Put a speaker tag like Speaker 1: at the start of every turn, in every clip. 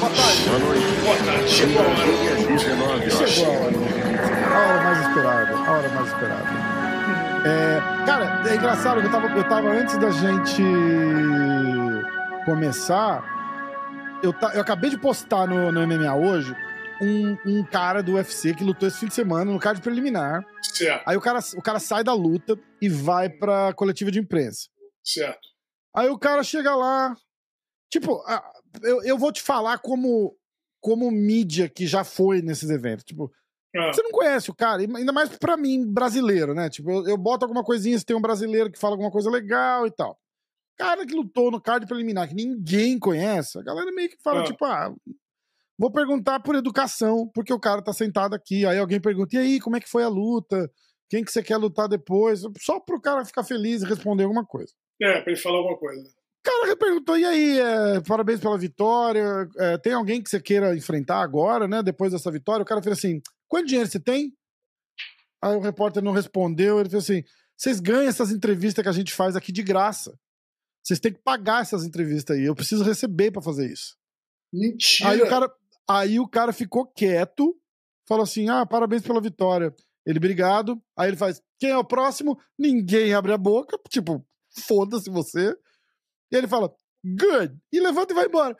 Speaker 1: Boa tarde.
Speaker 2: Boa noite.
Speaker 3: Boa tarde, chegou a hora.
Speaker 2: 19 horas.
Speaker 1: Chegou a hora. A hora mais esperada. A hora mais esperada. É, cara, é engraçado que eu tava, eu tava antes da gente começar. Eu, ta- eu acabei de postar no, no MMA hoje um, um cara do UFC que lutou esse fim de semana no card preliminar.
Speaker 3: Certo,
Speaker 1: Aí o cara, o cara sai da luta e vai pra coletiva de imprensa.
Speaker 3: certo.
Speaker 1: Aí o cara chega lá. Tipo, eu, eu vou te falar como, como mídia que já foi nesses eventos. Tipo,
Speaker 3: Ah,
Speaker 1: você não conhece o cara, ainda mais pra mim, brasileiro, né? Tipo, eu, eu boto alguma coisinha se tem um brasileiro que fala alguma coisa legal e tal. Cara que lutou no card preliminar, que ninguém conhece, a galera meio que fala,
Speaker 3: Ah.
Speaker 1: tipo, ah, vou perguntar por educação, porque o cara tá sentado aqui. Aí alguém pergunta, e aí, como é que foi a luta? Quem que você quer lutar depois? Só pro cara ficar feliz e responder alguma coisa.
Speaker 3: É, pra ele falar alguma coisa.
Speaker 1: O cara perguntou, e aí, é, parabéns pela vitória, é, tem alguém que você queira enfrentar agora, né, depois dessa vitória? O cara fez assim, quanto dinheiro você tem? Aí o repórter não respondeu, ele fez assim, vocês ganham essas entrevistas que a gente faz aqui de graça. Vocês têm que pagar essas entrevistas aí, eu preciso receber pra fazer isso.
Speaker 3: Mentira.
Speaker 1: Aí o cara, aí o cara ficou quieto, falou assim, ah, parabéns pela vitória. Ele, obrigado. Aí ele faz, quem é o próximo? Ninguém abre a boca, tipo, foda-se você. E ele fala, good, e levanta e vai embora.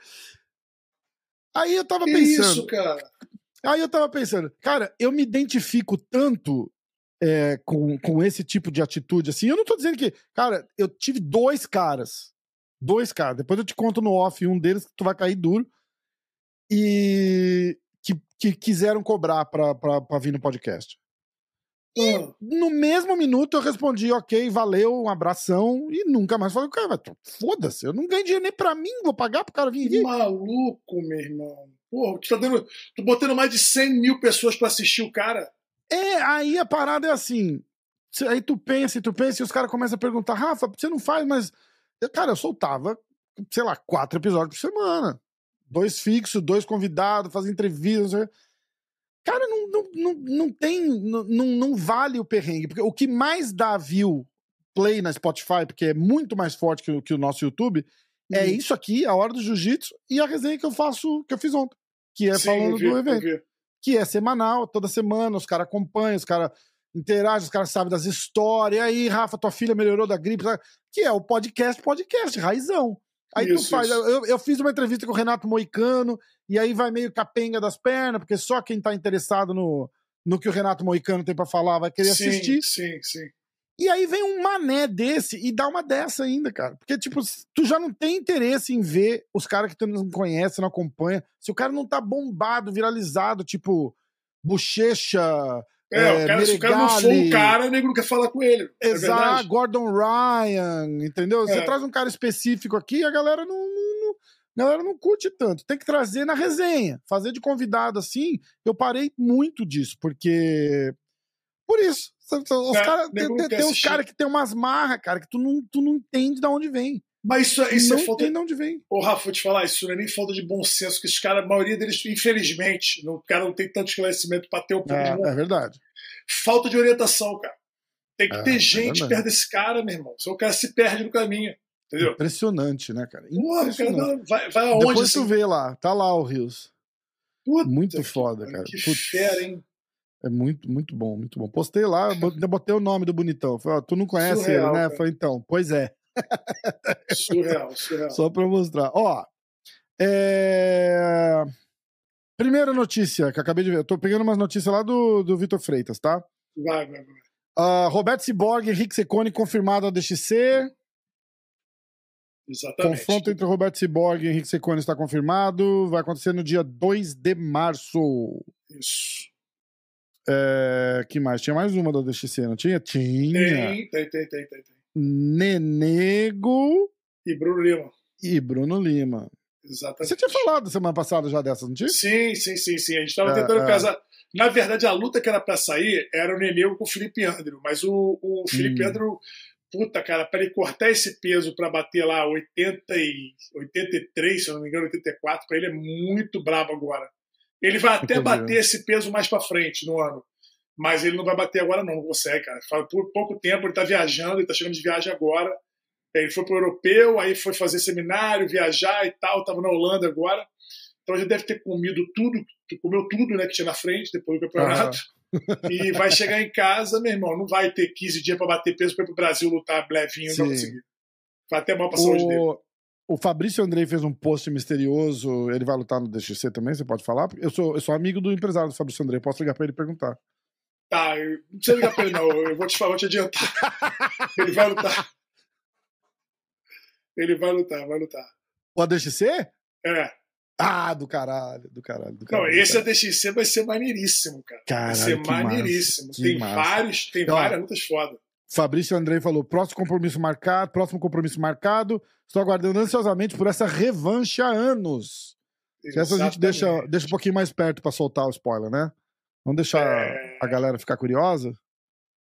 Speaker 1: Aí eu tava
Speaker 3: Que
Speaker 1: pensando,
Speaker 3: isso, cara?
Speaker 1: aí eu tava pensando, cara, eu me identifico tanto é, com, com esse tipo de atitude, assim, eu não tô dizendo que, cara, eu tive dois caras, dois caras, depois eu te conto no off, um deles que tu vai cair duro, e que, que quiseram cobrar pra, pra, pra vir no podcast.
Speaker 3: Ah,
Speaker 1: No mesmo minuto eu respondi, ok, valeu, um abração, e nunca mais falei, cara, foda-se, eu não ganho dinheiro nem pra mim, vou pagar pro cara vir aqui.
Speaker 3: maluco, meu irmão. Porra, tu tá dando. Tu botando mais de 100 mil pessoas pra assistir o cara.
Speaker 1: É, aí a parada é assim. Aí tu pensa e tu pensa e os caras começam a perguntar, Rafa, você não faz, mas. Cara, eu soltava, sei lá, quatro episódios por semana. Dois fixos, dois convidados, fazer entrevistas. não sei o. Cara, não, não, não, não tem. Não, não vale o perrengue. Porque o que mais dá view, play na Spotify, porque é muito mais forte que, o- que o nosso YouTube, é
Speaker 3: Hum.
Speaker 1: isso aqui, a hora do jiu-jitsu, e a resenha que eu faço, que eu fiz ontem. Que é
Speaker 3: Sim,
Speaker 1: falando
Speaker 3: vi,
Speaker 1: do evento que é semanal, toda semana, os caras acompanham, os caras interagem, os caras sabem das histórias. E aí, Rafa, tua filha melhorou da gripe, sabe? que é o podcast, podcast, raizão. Aí tu
Speaker 3: Isso,
Speaker 1: faz.
Speaker 3: isso.
Speaker 1: Eu, eu fiz uma entrevista com o Renato Moicano, e aí vai meio capenga das pernas, porque só quem tá interessado no, no que o Renato Moicano tem pra falar vai querer
Speaker 3: sim,
Speaker 1: assistir.
Speaker 3: sim, sim.
Speaker 1: E aí vem um mané desse e dá uma dessa ainda, cara. Porque, tipo, tu já não tem interesse em ver os caras que tu não conhece, não acompanha. Se o cara não tá bombado, viralizado, tipo, bochecha.
Speaker 3: É,
Speaker 1: É,
Speaker 3: o cara, se o cara não for
Speaker 1: Meregali.
Speaker 3: o cara, o nego não quer falar com ele. É
Speaker 1: Exato,
Speaker 3: verdade?
Speaker 1: Gordon Ryan, entendeu? Você
Speaker 3: É.
Speaker 1: traz um cara específico aqui, a galera não, não- não- a galera não curte tanto. Tem que trazer na resenha. Fazer de convidado assim, eu parei muito disso, porque. Por isso. Os
Speaker 3: É,
Speaker 1: cara,
Speaker 3: nego
Speaker 1: tem, tem- uns caras que tem umas marras, cara, que tu não, tu não entende de onde vem.
Speaker 3: Mas isso, isso
Speaker 1: não
Speaker 3: é falta.
Speaker 1: entende de onde vem.
Speaker 3: Ô, Rafa, vou te falar, isso não é nem falta de bom senso, que esses caras, a maioria deles, infelizmente, não, o cara não tem tanto esclarecimento pra ter o pouco de
Speaker 1: É, é verdade.
Speaker 3: Falta de orientação, cara. Tem que
Speaker 1: É,
Speaker 3: ter
Speaker 1: é
Speaker 3: gente
Speaker 1: verdade.
Speaker 3: perto desse cara, meu irmão. Senão o cara se perde no caminho. Entendeu?
Speaker 1: Impressionante, né, cara?
Speaker 3: Porra, o cara
Speaker 1: Impressionante.
Speaker 3: vai, vai aonde?
Speaker 1: Depois
Speaker 3: assim?
Speaker 1: tu vê lá, tá lá o Rios.
Speaker 3: Puta
Speaker 1: Muito foda, cara.
Speaker 3: Que
Speaker 1: Putz.
Speaker 3: fera, hein?
Speaker 1: É muito, muito bom, muito bom. Postei lá, botei o nome do bonitão. Falei, ó, tu não conhece
Speaker 3: Surreal,
Speaker 1: ele, né?
Speaker 3: cara.
Speaker 1: Falei, então, pois é.
Speaker 3: Surreal, surreal.
Speaker 1: Só pra mostrar. Ó, é... primeira notícia que acabei de ver. Eu tô pegando umas notícias lá do, do Vitor Freitas, tá?
Speaker 3: Vai, vai, vai.
Speaker 1: Ah, Roberto Ciborgue e Henrique Secone confirmado a DXC.
Speaker 3: Exatamente.
Speaker 1: Confronto entre Roberto Ciborgue e Henrique Secone está confirmado. Vai acontecer no dia 2 de março.
Speaker 3: Isso.
Speaker 1: É... que mais? Tinha mais uma da DXC, não tinha? Tinha.
Speaker 3: Tem, tem, tem, tem, tem.
Speaker 1: Nenego
Speaker 3: E Bruno Lima.
Speaker 1: e Bruno Lima.
Speaker 3: Exatamente.
Speaker 1: Você tinha falado semana passada já dessas, não tinha?
Speaker 3: Sim, sim, sim, sim. A gente tava
Speaker 1: É,
Speaker 3: tentando
Speaker 1: é.
Speaker 3: casar. Na verdade, a luta que era pra sair era o Neneu com o Felipe Andrew, mas o, o Felipe
Speaker 1: Hum.
Speaker 3: Andrew, puta, cara, pra ele cortar esse peso pra bater lá 80 e 83, se eu não me engano, 84, pra ele é muito brabo agora. Ele vai até
Speaker 1: Entendi.
Speaker 3: bater esse peso mais pra frente no ano. Mas ele não vai bater agora, não, não consegue, cara. Por pouco tempo ele tá viajando, ele tá chegando de viagem agora. Ele foi pro europeu, aí foi fazer seminário, viajar e tal, tava na Holanda agora. Então ele deve ter comido tudo, comeu tudo né, que tinha na frente depois do campeonato. e vai chegar em casa, meu irmão, não vai ter 15 dias para bater peso para ir pro Brasil lutar levinho, não conseguir. Vai até mal pra saúde dele.
Speaker 1: O Fabrício Andrei fez um post misterioso. Ele vai lutar no DXC também, você pode falar? Eu sou, eu sou amigo do empresário do Fabrício Andrei, posso ligar pra ele e perguntar.
Speaker 3: Tá, não precisa ligar pra ele, não. Eu vou te falar, vou te adiantar. Ele vai lutar. Ele vai lutar, vai lutar.
Speaker 1: O ADXC?
Speaker 3: É.
Speaker 1: Ah, do caralho, do caralho. Do caralho
Speaker 3: não, esse ADXC vai ser maneiríssimo, cara. Caralho, vai ser maneiríssimo. Massa, tem vários, tem então, várias lutas foda.
Speaker 1: Fabrício Andrei falou: próximo compromisso marcado, próximo compromisso marcado. Estou aguardando ansiosamente por essa revanche há anos. Essa a gente deixa, deixa um pouquinho mais perto para soltar o spoiler, né? Vamos deixar é... a galera ficar curiosa?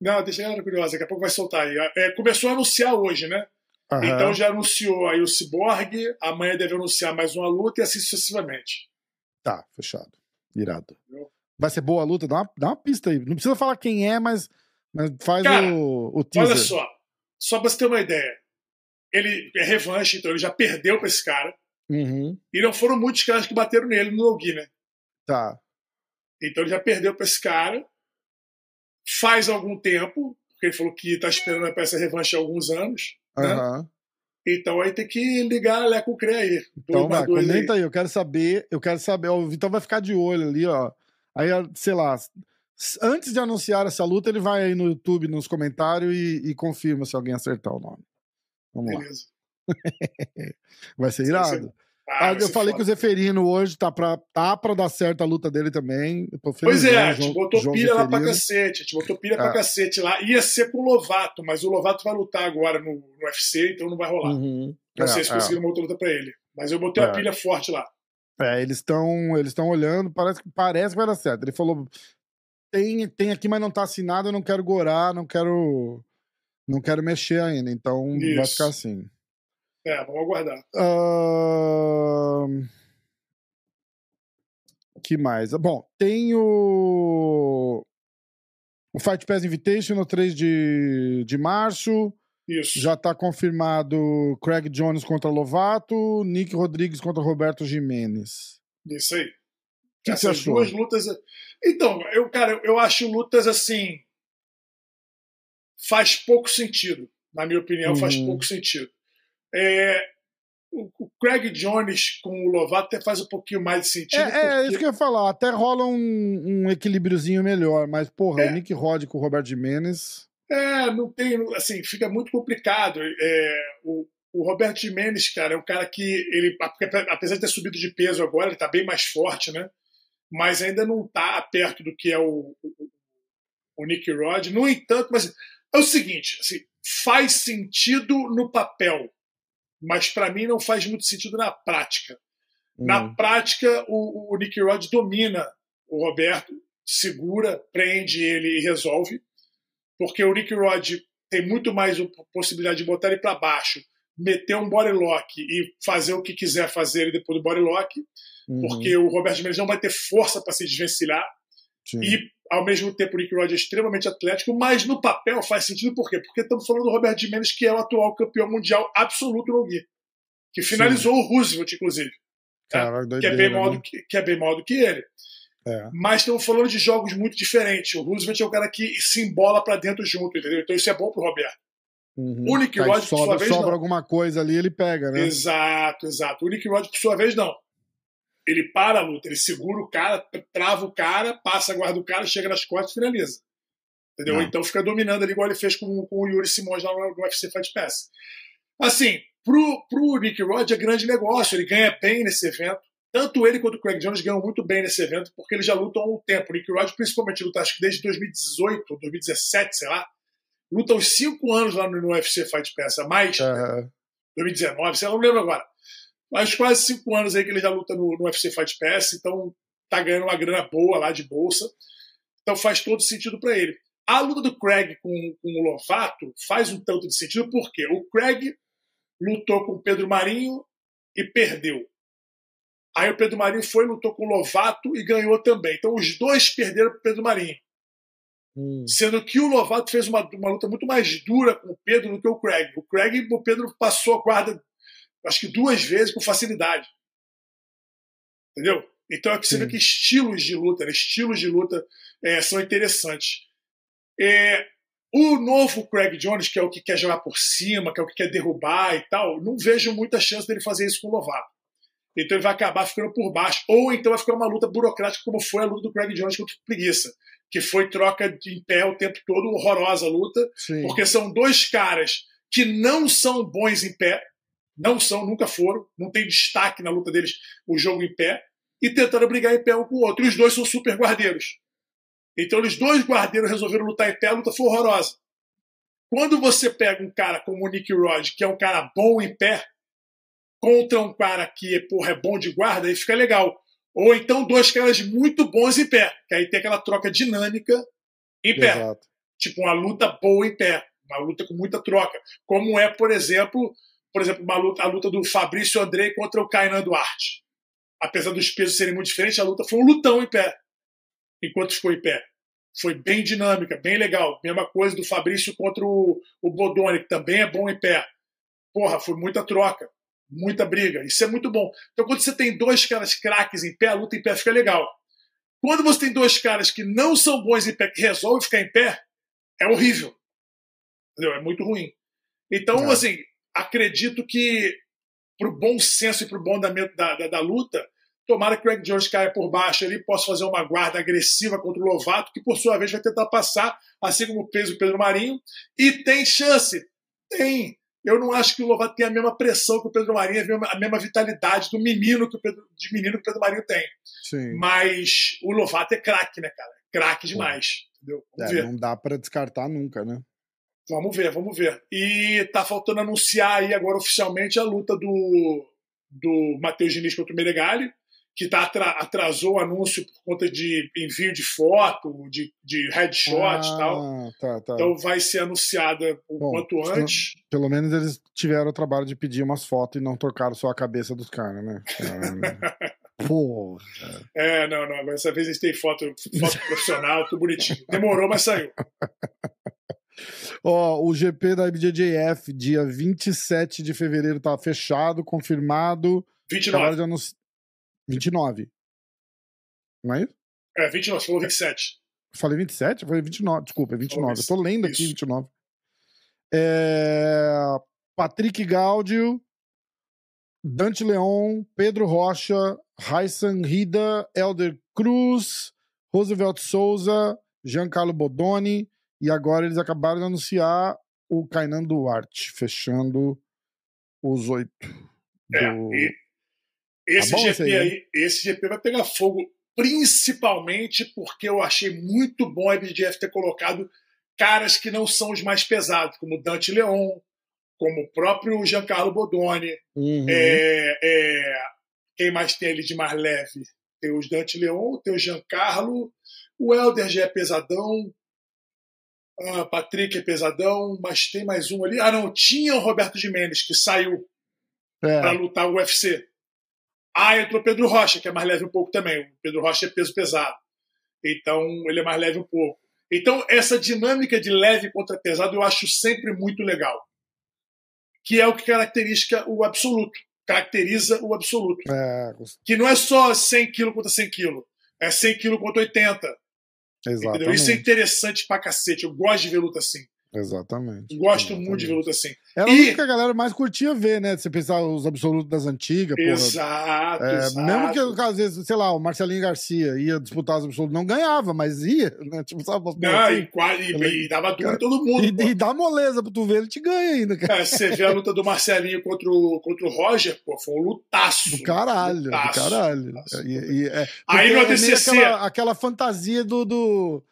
Speaker 3: Não, deixa a galera curiosa, daqui a pouco vai soltar aí. É, começou a anunciar hoje, né? Uhum. Então já anunciou aí o Cyborg, amanhã deve anunciar mais uma luta e assim sucessivamente.
Speaker 1: Tá, fechado. Irado. Vai ser boa a luta? Dá uma, dá uma pista aí. Não precisa falar quem é, mas, mas faz Cara, o, o teaser.
Speaker 3: Olha só, só pra você ter uma ideia. Ele é revanche, então ele já perdeu pra esse cara.
Speaker 1: Uhum.
Speaker 3: E não foram muitos caras que bateram nele no Logi, né?
Speaker 1: Tá.
Speaker 3: Então ele já perdeu pra esse cara. Faz algum tempo, porque ele falou que tá esperando essa revanche há alguns anos. Uhum. Né? Então aí tem que ligar a Leco Cre aí.
Speaker 1: Então vai, comenta aí. aí, eu quero saber, eu quero saber. O Vitão vai ficar de olho ali, ó. Aí, sei lá, antes de anunciar essa luta, ele vai aí no YouTube, nos comentários e, e confirma se alguém acertar o nome. Vamos Beleza. lá. vai ser irado. Ah, eu falei foda. que o Zeferino hoje tá pra, tá pra dar certo a luta dele também.
Speaker 3: Pois é, a gente botou João pilha Zeferino. lá pra cacete. A gente botou pilha é. pra cacete lá. Ia ser com o Lovato, mas o Lovato vai lutar agora no, no UFC, então não vai rolar.
Speaker 1: Uhum.
Speaker 3: Não é, sei se é. conseguiram uma outra luta pra ele. Mas eu botei é. a pilha forte lá.
Speaker 1: É, eles estão eles olhando, parece, parece que vai dar certo. Ele falou: tem, tem aqui, mas não tá assinado, eu não quero gorar, não quero. Não quero mexer ainda. Então Isso. vai ficar assim.
Speaker 3: É, vamos aguardar.
Speaker 1: Uh... que mais? Bom, tem o. O Fight Pass Invitation no 3 de, de março.
Speaker 3: Isso.
Speaker 1: Já está confirmado Craig Jones contra Lovato, Nick Rodrigues contra Roberto Jimenez.
Speaker 3: Isso aí.
Speaker 1: Que Essas
Speaker 3: que duas lutas. Então, eu, cara, eu acho lutas assim. Faz pouco sentido. Na minha opinião, uhum. faz pouco sentido. É, o Craig Jones com o Lovato até faz um pouquinho mais de sentido. É,
Speaker 1: porque... é isso que eu ia falar. Até rola um, um equilíbriozinho melhor. Mas, porra, é. o Nick Rod com o Roberto Jimenez.
Speaker 3: É, não tem. Assim, fica muito complicado. É, o, o Roberto Jimenez, cara, é um cara que ele, apesar de ter subido de peso agora, ele tá bem mais forte, né? Mas ainda não tá perto do que é o, o, o Nick Rod. No entanto, mas é o seguinte, assim, faz sentido no papel mas para mim não faz muito sentido na prática. Na prática, o, o Nick Rod domina o Roberto, segura, prende ele e resolve, porque o Nick Rod tem muito mais possibilidade de botar ele para baixo, meter um body lock e fazer o que quiser fazer depois do body lock, uhum. porque o Roberto Mendes não vai ter força para se desvencilhar. Sim. E ao mesmo tempo o Nick Rod é extremamente atlético, mas no papel faz sentido por quê? Porque estamos falando do Robert Jimenez, que é o atual campeão mundial absoluto no Gui, que finalizou Sim. o Roosevelt, inclusive.
Speaker 1: Cara,
Speaker 3: é, que, é bem maior do que, que é bem maior do que ele.
Speaker 1: É.
Speaker 3: Mas estamos falando de jogos muito diferentes. O Roosevelt é o cara que se embola para dentro junto, entendeu? Então isso é bom pro Roberto.
Speaker 1: Uhum. O Nick Rod, por sua vez, sobra não. alguma coisa ali, ele pega, né?
Speaker 3: Exato, exato. O Nick Rod, por sua vez, não ele para a luta, ele segura o cara, trava o cara, passa a guarda do cara, chega nas costas e finaliza. Entendeu? Então fica dominando ali, igual ele fez com, com o Yuri Simões lá no, UFC Fight Pass. Assim, pro, pro Nick Rod é grande negócio, ele ganha bem nesse evento. Tanto ele quanto o Craig Jones ganham muito bem nesse evento, porque eles já lutam há um tempo. O Nick Rod, principalmente, luta acho que desde 2018 ou 2017, sei lá. Luta uns 5 anos lá no, no UFC Fight Pass, a mais. Uhum. 2019, sei lá, não lembro agora. Mas quase cinco anos aí que ele já luta no, no UFC Fight Pass, então tá ganhando uma grana boa lá de bolsa. Então faz todo sentido para ele. A luta do Craig com, com o Lovato faz um tanto de sentido, porque o Craig lutou com o Pedro Marinho e perdeu. Aí o Pedro Marinho foi, lutou com o Lovato e ganhou também. Então os dois perderam para o Pedro Marinho. Hum. Sendo que o Lovato fez uma, uma luta muito mais dura com o Pedro do que o Craig. O Craig, o Pedro passou a guarda, acho que duas vezes com facilidade. Entendeu? Então é que você vê que estilos de luta, né? estilos de luta é, são interessantes. É, o novo Craig Jones, que é o que quer jogar por cima, que é o que quer derrubar e tal, não vejo muita chance dele fazer isso com o Lovato. Então ele vai acabar ficando por baixo. Ou então vai ficar uma luta burocrática, como foi a luta do Craig Jones contra o Preguiça, que foi troca de em pé o tempo todo, horrorosa luta, Sim. porque são dois caras que não são bons em pé, não são, nunca foram, não tem destaque na luta deles o jogo em pé, e tentando brigar em pé um com o outro. E os dois são super guardeiros. Então, os dois guardeiros resolveram lutar em pé, a luta foi horrorosa. Quando você pega um cara como o Nick Rod, que é um cara bom em pé, contra um cara que porra, é bom de guarda, aí fica legal. Ou então dois caras muito bons em pé, que aí tem aquela troca dinâmica em pé. Exato. Tipo uma luta boa em pé, uma luta com muita troca. Como é, por exemplo, por exemplo, uma luta, a luta do Fabrício André contra o Kainan Duarte apesar dos pesos serem muito diferentes, a luta foi um lutão em pé, enquanto ficou em pé. Foi bem dinâmica, bem legal. Mesma coisa do Fabrício contra o, o Bodoni, que também é bom em pé. Porra, foi muita troca, muita briga. Isso é muito bom. Então, quando você tem dois caras craques em pé, a luta em pé fica legal. Quando você tem dois caras que não são bons em pé, que resolvem ficar em pé, é horrível. Entendeu? É muito ruim. Então, é. assim, acredito que para o bom senso e para o bom andamento da, da, da, luta, tomara que o Craig Jones caia por baixo ali, possa fazer uma guarda agressiva contra o Lovato, que por sua vez vai tentar passar, assim como fez o Pedro Marinho, e tem chance. Tem. Eu não acho que o Lovato tem a mesma pressão que o Pedro Marinho, a mesma vitalidade do menino que o Pedro, de menino que o Pedro Marinho tem. Sim. Mas o Lovato é craque, né, cara? Craque demais.
Speaker 1: É, não dá para descartar nunca, né?
Speaker 3: Vamos ver, vamos ver. E tá faltando anunciar aí agora oficialmente a luta do, do Matheus Diniz contra o Meregali, que tá atrasou o anúncio por conta de envio de foto, de, de headshot ah, e tal. Tá, tá. Então vai ser anunciada o Bom, quanto antes.
Speaker 1: Pelo menos eles tiveram o trabalho de pedir umas fotos e não trocaram só a cabeça dos caras, né? Porra.
Speaker 3: É, não, não. Dessa vez eles têm foto, foto profissional, tudo bonitinho. Demorou, mas saiu.
Speaker 1: Ó, o GP da IBJJF, dia 27 de fevereiro, tá fechado, confirmado.
Speaker 3: 29. De
Speaker 1: anunci... 29. Não é isso?
Speaker 3: É, 29, você falou 27.
Speaker 1: Falei 27? Eu falei 29, desculpa, é 29. Eu tô lendo aqui 29. É... Patrick Gaudio, Dante Leon, Pedro Rocha, Raissan Rida, Elder Cruz, Roosevelt Souza, Giancarlo Bodoni, e agora eles acabaram de anunciar o Kainan Duarte, fechando os oito.
Speaker 3: É, do... esse tá GP aí, aí, esse GP vai pegar fogo, principalmente porque eu achei muito bom a IBGF ter colocado caras que não são os mais pesados, como Dante Leon, como o próprio Giancarlo Bodoni. Uhum. É, é, quem mais tem ali de mais leve? Tem os Dante Leon, tem o Giancarlo, o Helder já é pesadão, ah, Patrick é pesadão, mas tem mais um ali. Ah, não, tinha o Roberto Jimenez, que saiu é. para lutar o UFC. Ah, entrou Pedro Rocha, que é mais leve um pouco também. O Pedro Rocha é peso pesado. Então, ele é mais leve um pouco. Então, essa dinâmica de leve contra pesado eu acho sempre muito legal. Que é o que caracteriza o absoluto. Caracteriza o absoluto. É. Que não é só 100 kg contra 100 kg. É 100 kg contra 80. Exatamente. Isso é interessante pra cacete. Eu gosto de ver luta assim.
Speaker 1: Exatamente.
Speaker 3: Gosto
Speaker 1: Exatamente.
Speaker 3: muito de ver luta assim.
Speaker 1: Era e... que a galera mais curtia ver, né? Você pensar os absolutos das antigas.
Speaker 3: Exato, é, exato.
Speaker 1: Mesmo que, às vezes, sei lá, o Marcelinho Garcia ia disputar os absolutos, não ganhava, mas ia, né? Tipo, sabe?
Speaker 3: Não, assim, e, quase, e, e, dava duro em todo mundo.
Speaker 1: E, e, dá moleza pra tu ver, ele te ganha ainda, cara.
Speaker 3: É, você vê a luta do Marcelinho contra o, contra o Roger, pô, foi um lutaço.
Speaker 1: Do caralho, lutaço, do caralho.
Speaker 3: Lutaço. E, é, Aí no ADCC...
Speaker 1: Aquela, aquela fantasia do... do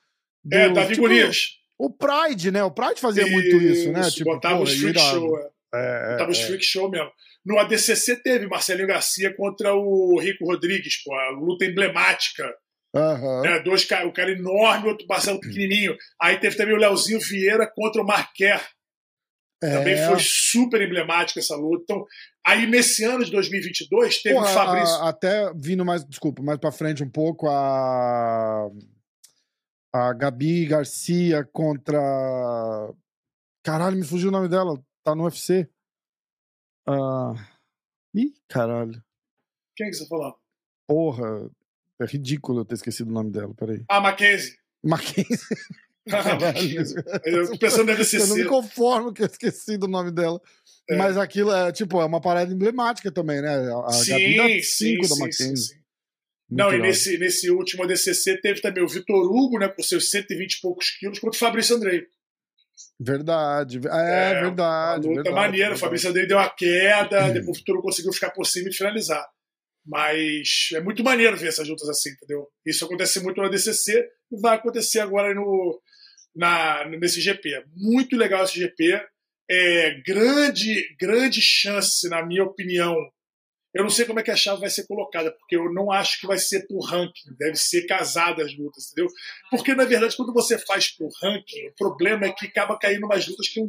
Speaker 3: do, é, Davi tipo, Golias.
Speaker 1: O Pride, né? O Pride fazia isso, muito isso, né?
Speaker 3: Tipo, botava os freak irado. show. É. É, botava é, os freak show mesmo. No ADCC teve Marcelinho Garcia contra o Rico Rodrigues, pô, a luta emblemática. Uhum. Né, dois, o cara enorme, outro Marcelo pequenininho. Aí teve também o Leozinho Vieira contra o Marquer. É. Também foi super emblemática essa luta. Então, aí nesse ano de 2022 teve Porra, o Fabrício.
Speaker 1: A, até vindo mais, desculpa, mais para frente um pouco a A Gabi Garcia contra. Caralho, me fugiu o nome dela. Tá no UFC. Ah... Ih, caralho.
Speaker 3: Quem é que você falou?
Speaker 1: Porra, é ridículo eu ter esquecido o nome dela, peraí.
Speaker 3: Ah, Mackenzie.
Speaker 1: Mackenzie.
Speaker 3: eu pensando na DCC.
Speaker 1: Eu não me conformo que eu esqueci do nome dela. É. Mas aquilo é, tipo, é uma parada emblemática também, né? A
Speaker 3: sim, Gabi dá da Mackenzie. Sim, sim. Não, e nesse, nesse último ADCC teve também o Vitor Hugo, né, com seus 120 e poucos quilos, contra o Fabrício Andrei.
Speaker 1: Verdade. É, é verdade.
Speaker 3: Uma luta
Speaker 1: verdade,
Speaker 3: maneira. Verdade. O Fabrício Andrei deu uma queda, depois o Vitor Hugo conseguiu ficar por cima e finalizar. Mas é muito maneiro ver essas lutas assim, entendeu? Isso acontece muito no ADCC e vai acontecer agora no, na, nesse GP. Muito legal esse GP. É, grande, grande chance, na minha opinião, eu não sei como é que a chave vai ser colocada, porque eu não acho que vai ser por ranking, deve ser casada as lutas, entendeu? Porque, na verdade, quando você faz por ranking, o problema é que acaba caindo umas lutas que,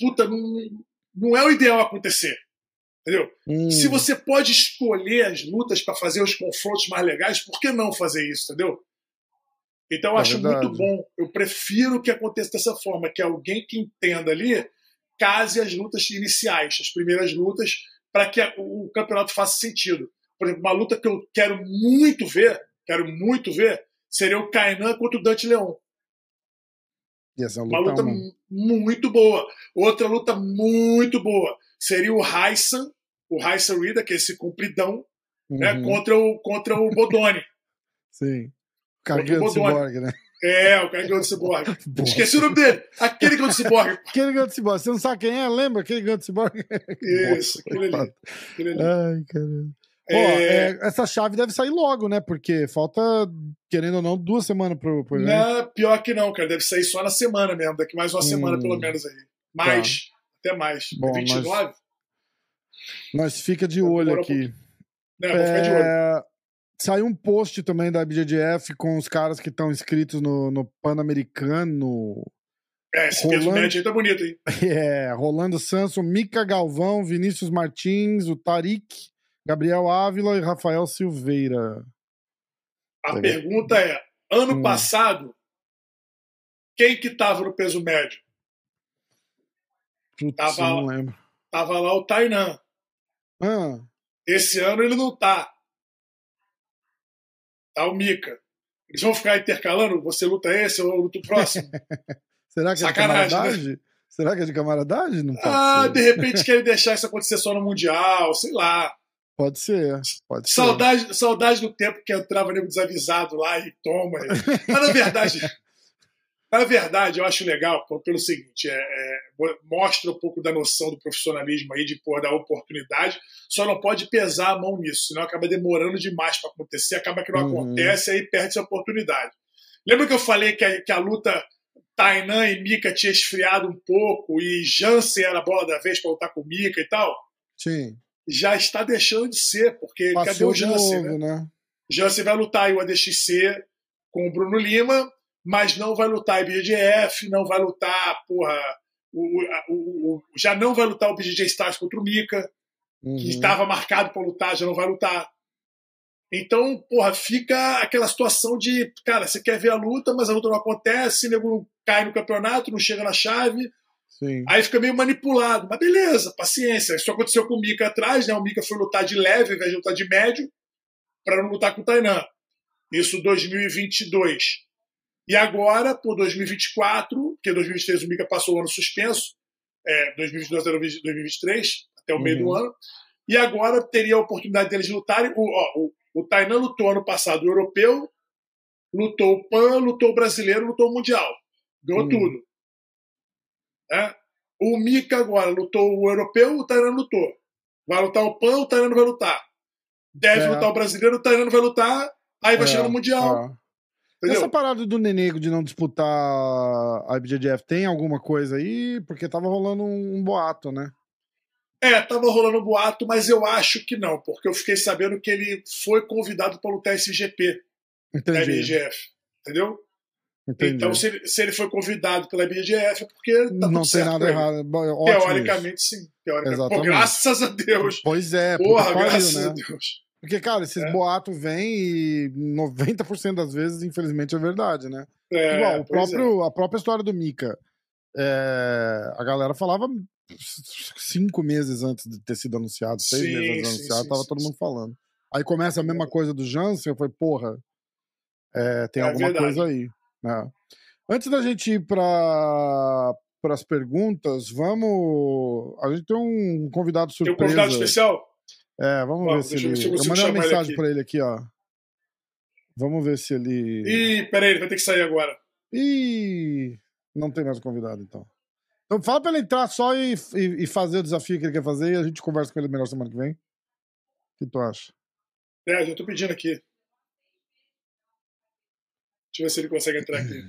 Speaker 3: puta, não, não é o ideal acontecer. Entendeu? Hum. Se você pode escolher as lutas para fazer os confrontos mais legais, por que não fazer isso, entendeu? Então eu é acho verdade. muito bom. Eu prefiro que aconteça dessa forma, que alguém que entenda ali case as lutas iniciais, as primeiras lutas, para que o campeonato faça sentido. Por exemplo, uma luta que eu quero muito ver, quero muito ver, seria o Kainan contra o Dante Leon.
Speaker 1: Essa
Speaker 3: uma luta muito boa. Outra luta muito boa seria o Raissan, o Raissan Rida, que é esse compridão, né, uhum. né, contra, o, contra o Bodoni.
Speaker 1: Sim. O Cargando Cyborg, né?
Speaker 3: É, o cara que ganhou do Cyborg. Esqueci o nome dele. Aquele que ganhou do Cyborg.
Speaker 1: Aquele que ganhou do Cyborg. Você não sabe quem é? Lembra aquele que ganhou do Cyborg?
Speaker 3: Isso, aquele ali. Aquele ali.
Speaker 1: Ai, caramba. É... é, essa chave deve sair logo, né? Porque falta, querendo ou não, duas semanas pro, pro
Speaker 3: evento. Não, pior que não, cara. Deve sair só na semana mesmo. Daqui mais uma hum, semana, pelo menos, aí. Mais. Tá. Até mais. Bom, 29? Nós,
Speaker 1: nós fica de olho aqui.
Speaker 3: Não, vou ficar de olho.
Speaker 1: Saiu um post também da BJJF com os caras que estão inscritos no, no Pan-Americano.
Speaker 3: É, esse Rolando... peso médio aí tá bonito, hein?
Speaker 1: É, Rolando Sanson, Mica Galvão, Vinícius Martins, o Tarik, Gabriel Ávila e Rafael Silveira.
Speaker 3: A tá pergunta é: ano hum. passado, quem que tava no peso médio?
Speaker 1: Putz, tava, não lembro.
Speaker 3: Tava lá o Tainan.
Speaker 1: Ah.
Speaker 3: Esse ano ele não tá tá o Mika. Eles vão ficar intercalando, você luta esse, eu luto o próximo.
Speaker 1: Será que é Sacanagem, de né? camaradagem? Né? Será que é de camaradagem? Não
Speaker 3: ah,
Speaker 1: ser.
Speaker 3: de repente querem deixar isso acontecer só no Mundial, sei lá.
Speaker 1: Pode ser, pode
Speaker 3: saudade, ser. Saudade do tempo que entrava nego desavisado lá e toma. Mas na verdade, na verdade, eu acho legal pelo seguinte: é, é, mostra um pouco da noção do profissionalismo aí, de pôr da oportunidade, só não pode pesar a mão nisso, senão acaba demorando demais para acontecer, acaba que não uhum. acontece, aí perde a oportunidade. Lembra que eu falei que a, que a luta Tainan e Mika tinha esfriado um pouco e Jansen era a bola da vez para lutar com Mika e tal?
Speaker 1: Sim.
Speaker 3: Já está deixando de ser, porque Passou cadê o Jansen? Novo, né? né? Jansen vai lutar em o ADXC com o Bruno Lima mas não vai lutar IBJJF, não vai lutar, porra, o, o, o, já não vai lutar o BJJ Stars contra o Mika, uhum. que estava marcado para lutar, já não vai lutar. Então, porra, fica aquela situação de, cara, você quer ver a luta, mas a luta não acontece, nego cai no campeonato, não chega na chave.
Speaker 1: Sim.
Speaker 3: Aí fica meio manipulado. Mas beleza, paciência. Isso aconteceu com o Mika atrás, né? O Mika foi lutar de leve ao invés de lutar de médio, para não lutar com o Tainan. Isso 2022. E agora, por 2024, porque 2023 o Mika passou o ano suspenso, é, 2022 até 2023, até o meio uhum. do ano, e agora teria a oportunidade deles lutarem. O, ó, o, o Tainan lutou ano passado o europeu, lutou o PAN, lutou o brasileiro, lutou o mundial. Ganhou uhum. tudo. É? O Mika agora lutou o europeu, o Tainan lutou. Vai lutar o PAN, o Tainan vai lutar. Deve é. lutar o brasileiro, o Tainan vai lutar, aí vai é. chegar no mundial. É.
Speaker 1: Entendeu? Essa parada do Nenego de não disputar a IBJJF tem alguma coisa aí? Porque tava rolando um, um, boato, né?
Speaker 3: É, tava rolando um boato, mas eu acho que não, porque eu fiquei sabendo que ele foi convidado para lutar esse GP da IBJJF, entendeu? Entendi. Então, se ele, se ele foi convidado pela IBJJF é porque tá
Speaker 1: não tem nada errado.
Speaker 3: Ótimo Teoricamente, isso. sim. Teoricamente. Pô, graças a Deus.
Speaker 1: Pois é,
Speaker 3: porra, graças né? a Deus.
Speaker 1: Porque, cara, esses é. boatos vêm e 90% das vezes, infelizmente, é verdade, né?
Speaker 3: É,
Speaker 1: Igual, o
Speaker 3: pois
Speaker 1: próprio, a própria história do Mika. É, a galera falava cinco meses antes de ter sido anunciado, seis
Speaker 3: Sim,
Speaker 1: meses antes de anunciado,
Speaker 3: sim,
Speaker 1: tava
Speaker 3: sim,
Speaker 1: todo mundo falando. Aí começa a mesma coisa do Jansen, eu falei, porra, é, tem
Speaker 3: É
Speaker 1: alguma
Speaker 3: verdade.
Speaker 1: coisa aí. né? Antes da gente ir para as perguntas, vamos. A gente tem um convidado
Speaker 3: Tem um
Speaker 1: surpresa.
Speaker 3: convidado especial?
Speaker 1: É, vamos ver se
Speaker 3: eu-
Speaker 1: ele.
Speaker 3: eu-
Speaker 1: Eu
Speaker 3: eu
Speaker 1: mandei uma mensagem pra ele aqui, ó. Vamos ver se ele.
Speaker 3: Ih, peraí, ele vai ter que sair agora.
Speaker 1: Ih, não tem mais convidado, então. Então fala pra ele entrar só e, e, e fazer o desafio que ele quer fazer e a gente conversa com ele melhor semana que vem. O que tu acha?
Speaker 3: É, já tô pedindo aqui. Deixa eu ver se ele consegue entrar aqui.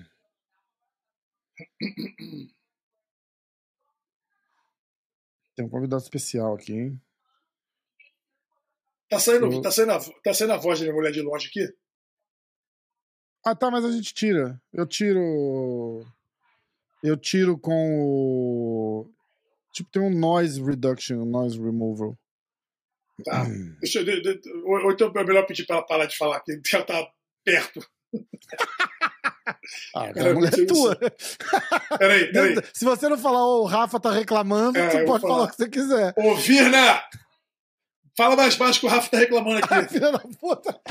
Speaker 1: Tem um convidado especial aqui, hein?
Speaker 3: Tá saindo,
Speaker 1: Eu-
Speaker 3: tá saindo, a, tá saindo a voz da minha mulher de longe aqui?
Speaker 1: Ah, tá, mas a gente tira. Eu tiro. Eu tiro com o. Tipo, tem um noise reduction, noise removal.
Speaker 3: Tá. Deixa eu, de- de- ou, então é melhor pedir pra ela parar de falar, que ela tá perto.
Speaker 1: Ah,
Speaker 3: Cara,
Speaker 1: a mulher é tua.
Speaker 3: Peraí, peraí.
Speaker 1: Se você não falar, o Rafa tá reclamando,
Speaker 3: É,
Speaker 1: você pode falar
Speaker 3: falar.
Speaker 1: o que você quiser.
Speaker 3: Ô, Virna! Fala mais baixo que o Rafa tá reclamando aqui.
Speaker 1: Filha da puta.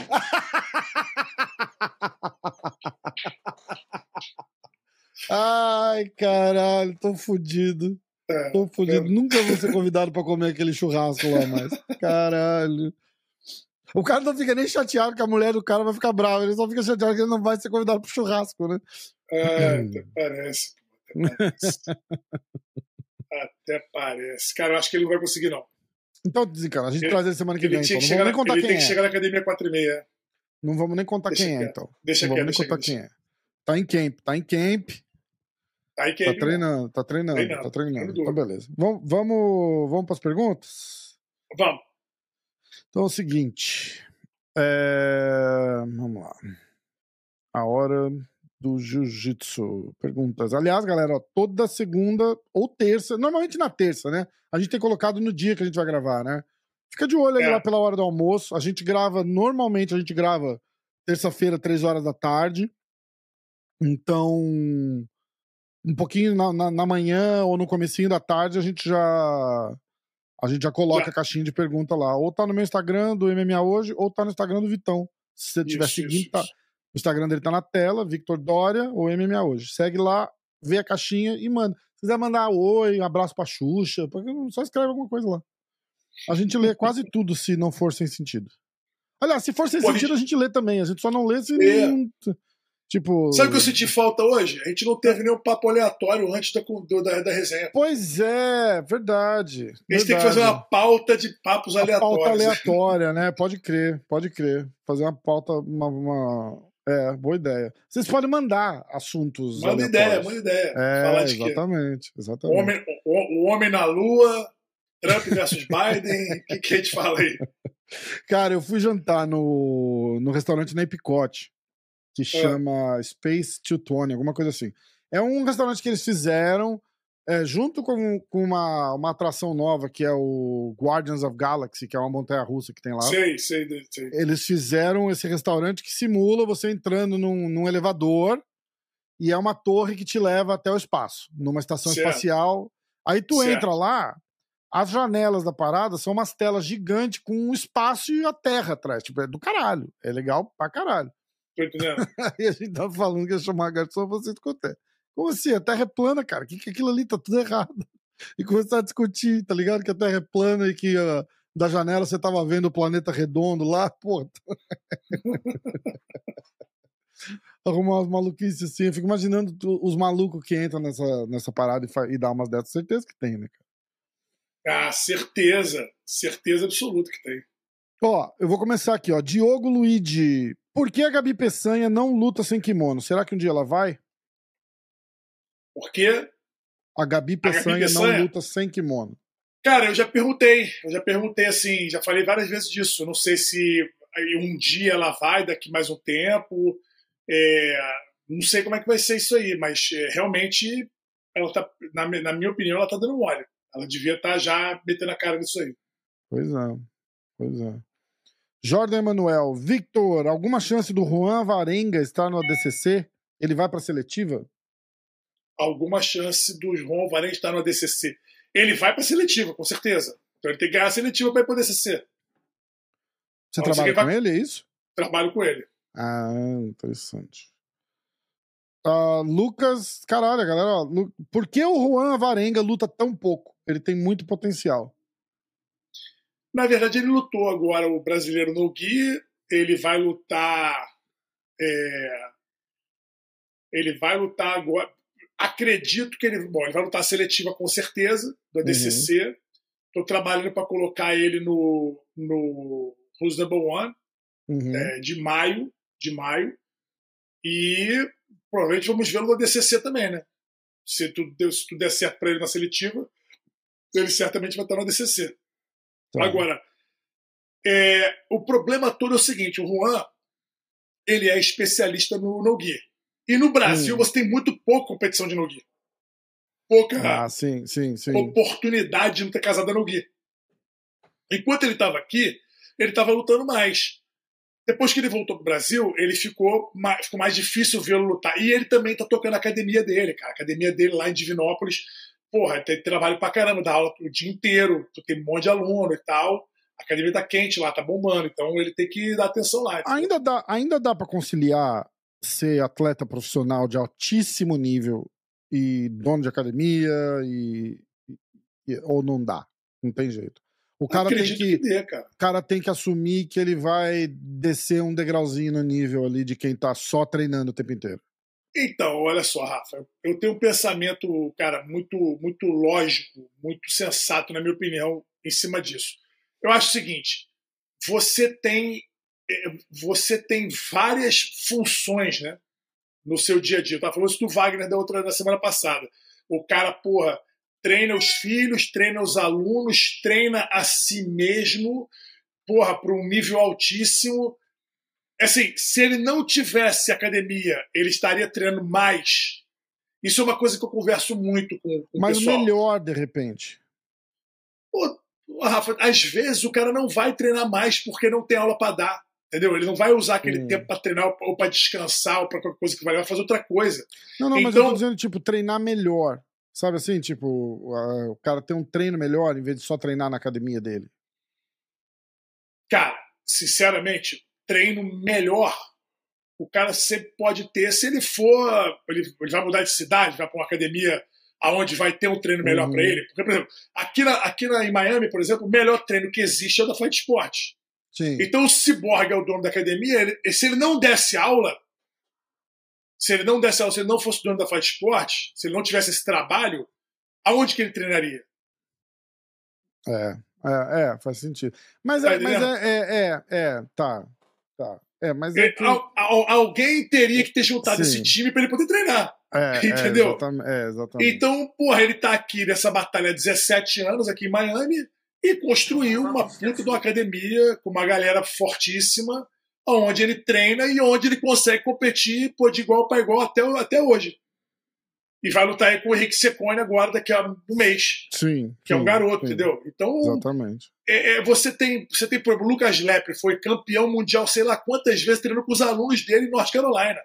Speaker 1: Ai, caralho, tô fudido.
Speaker 3: É,
Speaker 1: Tô fudido.
Speaker 3: é.
Speaker 1: Nunca vou ser convidado pra comer aquele churrasco lá mais. Caralho. O cara não fica nem chateado que a mulher do cara vai ficar brava. Ele só fica chateado que ele não vai ser convidado pro churrasco, né?
Speaker 3: É, até parece. Até parece. Até parece. Cara, eu acho que ele não vai conseguir, não.
Speaker 1: Então, desencana, a gente
Speaker 3: Ele-
Speaker 1: traz ele semana que
Speaker 3: Ele
Speaker 1: vem.
Speaker 3: tinha
Speaker 1: Então.
Speaker 3: que
Speaker 1: Não
Speaker 3: chegar,
Speaker 1: vamos nem
Speaker 3: na,
Speaker 1: contar
Speaker 3: ele
Speaker 1: quem
Speaker 3: tem que
Speaker 1: é.
Speaker 3: chegar na academia 4 e meia.
Speaker 1: Não vamos nem contar
Speaker 3: Deixa
Speaker 1: quem é,
Speaker 3: quieto.
Speaker 1: então.
Speaker 3: Deixa
Speaker 1: Não vamos nem contar quem é. Tá em camp, tá em camp.
Speaker 3: Aí que
Speaker 1: Tá
Speaker 3: ele-
Speaker 1: treinando, tá treinando,
Speaker 3: Treinando,
Speaker 1: tá treinando. Então, beleza. Vamos, vamos, vamos para as perguntas?
Speaker 3: Vamos.
Speaker 1: Então é o seguinte. é, Vamos lá. A hora do jiu-jitsu. Perguntas. Aliás, galera, ó, toda segunda ou terça, normalmente na terça, né? A gente tem colocado no dia que a gente vai gravar, né? Fica de olho aí
Speaker 3: É.
Speaker 1: lá pela hora do almoço. A gente grava, normalmente a gente grava terça-feira, três horas da tarde. Então, um pouquinho na, na, na manhã ou no comecinho da tarde, a gente já a gente já coloca a caixinha de pergunta lá. Ou tá no meu Instagram do MMA hoje, ou tá no Instagram do Vitão. Se você estiver
Speaker 3: Isso,
Speaker 1: seguindo,
Speaker 3: isso,
Speaker 1: tá-
Speaker 3: isso.
Speaker 1: O Instagram dele tá na tela, Victor Dória ou MMA hoje. Segue lá, vê a caixinha e manda. Se quiser mandar oi, um abraço pra Xuxa, só escreve alguma coisa lá. A gente lê quase tudo se não for sem sentido. Aliás, se for sem
Speaker 3: Pô, a
Speaker 1: sentido, a gente lê também. A gente só não lê se
Speaker 3: É.
Speaker 1: não. Tipo.
Speaker 3: Sabe o que eu senti falta hoje? A gente não teve nenhum papo aleatório antes da, da, da resenha.
Speaker 1: Pois é, verdade.
Speaker 3: A gente tem que fazer uma pauta de papos
Speaker 1: Uma
Speaker 3: aleatórios.
Speaker 1: pauta aleatória, né? Pode crer, pode crer. Fazer uma pauta, uma, uma- É, boa ideia. Vocês podem mandar assuntos.
Speaker 3: Manda ideia, manda ideia.
Speaker 1: É,
Speaker 3: Falar de quê?
Speaker 1: exatamente,
Speaker 3: O
Speaker 1: exatamente.
Speaker 3: homem, o, o homem na lua, Trump versus Biden, o que, que a gente fala aí?
Speaker 1: Cara, eu fui jantar no, no restaurante na Epicote, que chama Space 220, alguma coisa assim. É um restaurante que eles fizeram é, junto com, com uma, uma atração nova, que é o Guardians of Galaxy, que é uma montanha-russa que tem lá.
Speaker 3: Sei, sei, sei.
Speaker 1: Eles fizeram esse restaurante que simula você entrando num, num elevador e é uma torre que te leva até o espaço, numa estação
Speaker 3: Certo.
Speaker 1: espacial. Aí tu
Speaker 3: Certo.
Speaker 1: entra lá, as janelas da parada são umas telas gigantes com o espaço e a terra atrás. Tipo, é do caralho. É legal pra caralho.
Speaker 3: Tô entendendo.
Speaker 1: Aí a gente tava falando que ia chamar a garçom pra você escutar. Como assim? A terra é plana, cara. O que, que aquilo ali tá tudo errado? E começar a discutir, tá ligado? Que a terra é plana e que ah, da janela você tava vendo o planeta redondo lá, pô. Arrumar umas maluquices assim. Eu fico imaginando tu- os malucos que entram nessa, nessa parada e, e dá umas dessas. Certeza que tem, né, cara?
Speaker 3: Ah, certeza. Certeza absoluta que tem.
Speaker 1: Ó, eu vou começar aqui, ó. Diogo Luigi. Por que a Gabi Peçanha não luta sem kimono? Será que um dia ela vai?
Speaker 3: Porque,
Speaker 1: A Gabi Peçanha,
Speaker 3: Peçanha?
Speaker 1: não luta sem kimono.
Speaker 3: cara, eu já perguntei. Eu já perguntei assim, já falei várias vezes disso. Eu não sei se um dia ela vai, daqui mais um tempo. É, não sei como é que vai ser isso aí, mas é, realmente, ela tá, na, na minha opinião, ela tá dando mole. Ela devia estar já metendo a cara nisso aí.
Speaker 1: Pois é, pois é. Jordan Emanuel, Victor, alguma chance do Juan Varenga estar no ADCC? Ele vai para seletiva?
Speaker 3: Alguma chance do João Varenga estar no ADCC. Ele vai para seletiva, com certeza. Então ele tem que ganhar a seletiva para ir para o ADCC.
Speaker 1: Você trabalha com vai... ele, é isso?
Speaker 3: Trabalho com ele.
Speaker 1: Ah, interessante. Uh, Lucas, caralho, galera, ó, por que o Juan Varenga luta tão pouco? Ele tem muito potencial.
Speaker 3: Na verdade, ele lutou agora o brasileiro no Gui, ele vai lutar. É, ele vai lutar agora. Acredito que ele. Bom, ele vai lutar seletiva com certeza, do ADCC. Estou uhum. trabalhando para colocar ele no, no Who's Number One, uhum. é, de maio. De maio. E provavelmente vamos vê-lo no ADCC também, né? Se tudo, se tudo der certo para ele na seletiva, ele certamente vai estar no ADCC. Tá. Agora, é, o problema todo é o seguinte: o Juan ele é especialista no no-gi. E no Brasil hum. você tem muito pouca competição de no-gi. Pouca
Speaker 1: ah, sim, sim, sim.
Speaker 3: oportunidade de não ter casado no-gi. Enquanto ele estava aqui, ele estava lutando mais. Depois que ele voltou para o Brasil, ele ficou mais, ficou mais difícil vê-lo lutar. E ele também está tocando a academia dele, cara. A academia dele lá em Divinópolis. Porra, tem trabalho pra caramba, dá aula o dia inteiro, tem um monte de aluno e tal. A academia tá quente lá, tá bombando, então ele tem que dar atenção lá.
Speaker 1: Ainda dá, ainda dá para conciliar ser atleta profissional de altíssimo nível e dono de academia e, e ou não dá? Não tem jeito. O cara tem que, que dê, cara. cara tem que assumir que ele vai descer um degrauzinho no nível ali de quem tá só treinando o tempo inteiro.
Speaker 3: Então, olha só, Rafa, eu tenho um pensamento, cara, muito, muito lógico, muito sensato, na minha opinião, em cima disso. Eu acho o seguinte: você tem, você tem várias funções, né, no seu dia a dia. Eu tava falando isso do Wagner da outra da semana passada. O cara, porra, treina os filhos, treina os alunos, treina a si mesmo, porra, para um nível altíssimo. Assim, se ele não tivesse academia, ele estaria treinando mais. Isso é uma coisa que eu converso muito com, com
Speaker 1: Mas
Speaker 3: o pessoal.
Speaker 1: Mas melhor, de repente.
Speaker 3: Pô, Rafa, às vezes o cara não vai treinar mais porque não tem aula para dar. Entendeu? Ele não vai usar aquele hum. tempo para treinar ou para descansar ou para qualquer coisa que vai, vai fazer outra coisa.
Speaker 1: Não, não, então, mas eu tô então dizendo, tipo, treinar melhor. Sabe assim, tipo, o cara tem um treino melhor em vez de só treinar na academia dele.
Speaker 3: Cara, sinceramente, treino melhor o cara sempre pode ter. Se ele for, ele, ele vai mudar de cidade, vai para uma academia aonde vai ter um treino melhor uhum. para ele. Porque, por exemplo, aqui, na, aqui na, em Miami, por exemplo, o melhor treino que existe é o da Fight Sport. Sim. Então o Cyborg é o dono da academia, ele, se ele não desse aula, se ele não desse aula, se ele não fosse dono da Fight Sport, se ele não tivesse esse trabalho, aonde que ele treinaria?
Speaker 1: É, é, é faz sentido. Mas, tá é, mas é, é, é, é, tá, tá. É, mas é que... Al,
Speaker 3: al, alguém teria que ter juntado Sim. esse time para ele poder treinar. É, entendeu?
Speaker 1: É, exatamente, é, exatamente.
Speaker 3: Então, porra, ele tá aqui nessa batalha há 17 anos, aqui em Miami, e construiu uma puta de uma academia com uma galera fortíssima onde ele treina e onde ele consegue competir pô, de igual para igual até, até hoje. E vai lutar aí com o Henrique Secone agora, daqui a um mês.
Speaker 1: Sim.
Speaker 3: Que sim, é um garoto, sim. entendeu? Então.
Speaker 1: Exatamente.
Speaker 3: É, é, você tem, você tem, por exemplo, o Lucas Lepre foi campeão mundial, sei lá quantas vezes, treinando com os alunos dele em North Carolina.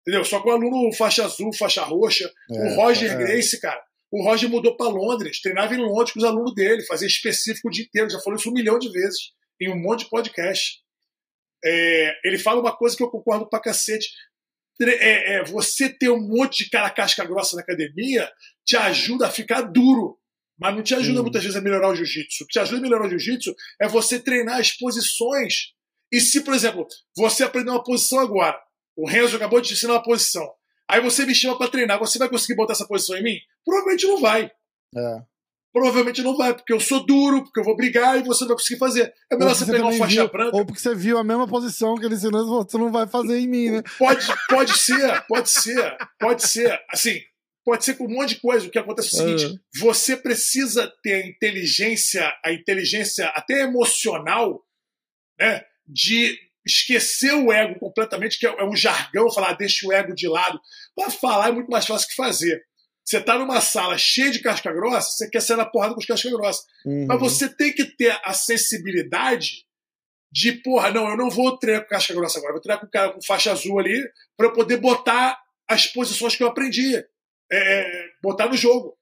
Speaker 3: Entendeu? Só com o aluno faixa azul, faixa roxa. É, o Roger é. Grace, cara. O Roger mudou para Londres, treinava em Londres com os alunos dele, fazia específico o dia inteiro. Já falou isso um milhão de vezes em um monte de podcast. É, ele fala uma coisa que eu concordo pra cacete. É, é, você ter um monte de cara casca grossa na academia te ajuda a ficar duro, mas não te ajuda muitas vezes a melhorar o jiu-jitsu. O que te ajuda a melhorar o jiu-jitsu é você treinar as posições. E se, por exemplo, você aprender uma posição agora, o Renzo acabou de te ensinar uma posição, aí você me chama para treinar, você vai conseguir botar essa posição em mim? Provavelmente não vai.
Speaker 1: É
Speaker 3: provavelmente não vai, porque eu sou duro, porque eu vou brigar e você não vai conseguir fazer. É melhor você, você pegar uma faixa
Speaker 1: viu,
Speaker 3: branca.
Speaker 1: Ou porque você viu a mesma posição que ele ensinou, você não vai fazer em mim, né?
Speaker 3: Pode, pode ser, pode ser, pode ser. Assim, pode ser com um monte de coisa. O que acontece é o seguinte: uhum. você precisa ter a inteligência, a inteligência até emocional, né? De esquecer o ego completamente, que é um jargão, falar, deixa o ego de lado. Para falar é muito mais fácil que fazer. Você está numa sala cheia de casca grossa, você quer sair na porrada com os casca grossa. Uhum. Mas você tem que ter a sensibilidade de, porra, não, eu não vou treinar com casca grossa agora, vou treinar com o cara com faixa azul ali para eu poder botar as posições que eu aprendi, é, é, botar no jogo.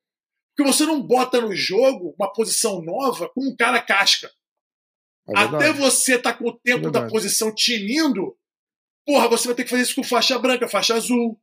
Speaker 3: Porque você não bota no jogo uma posição nova com um cara casca. É Até você tá com o tempo é da posição tinindo, porra, você vai ter que fazer isso com faixa branca, faixa azul,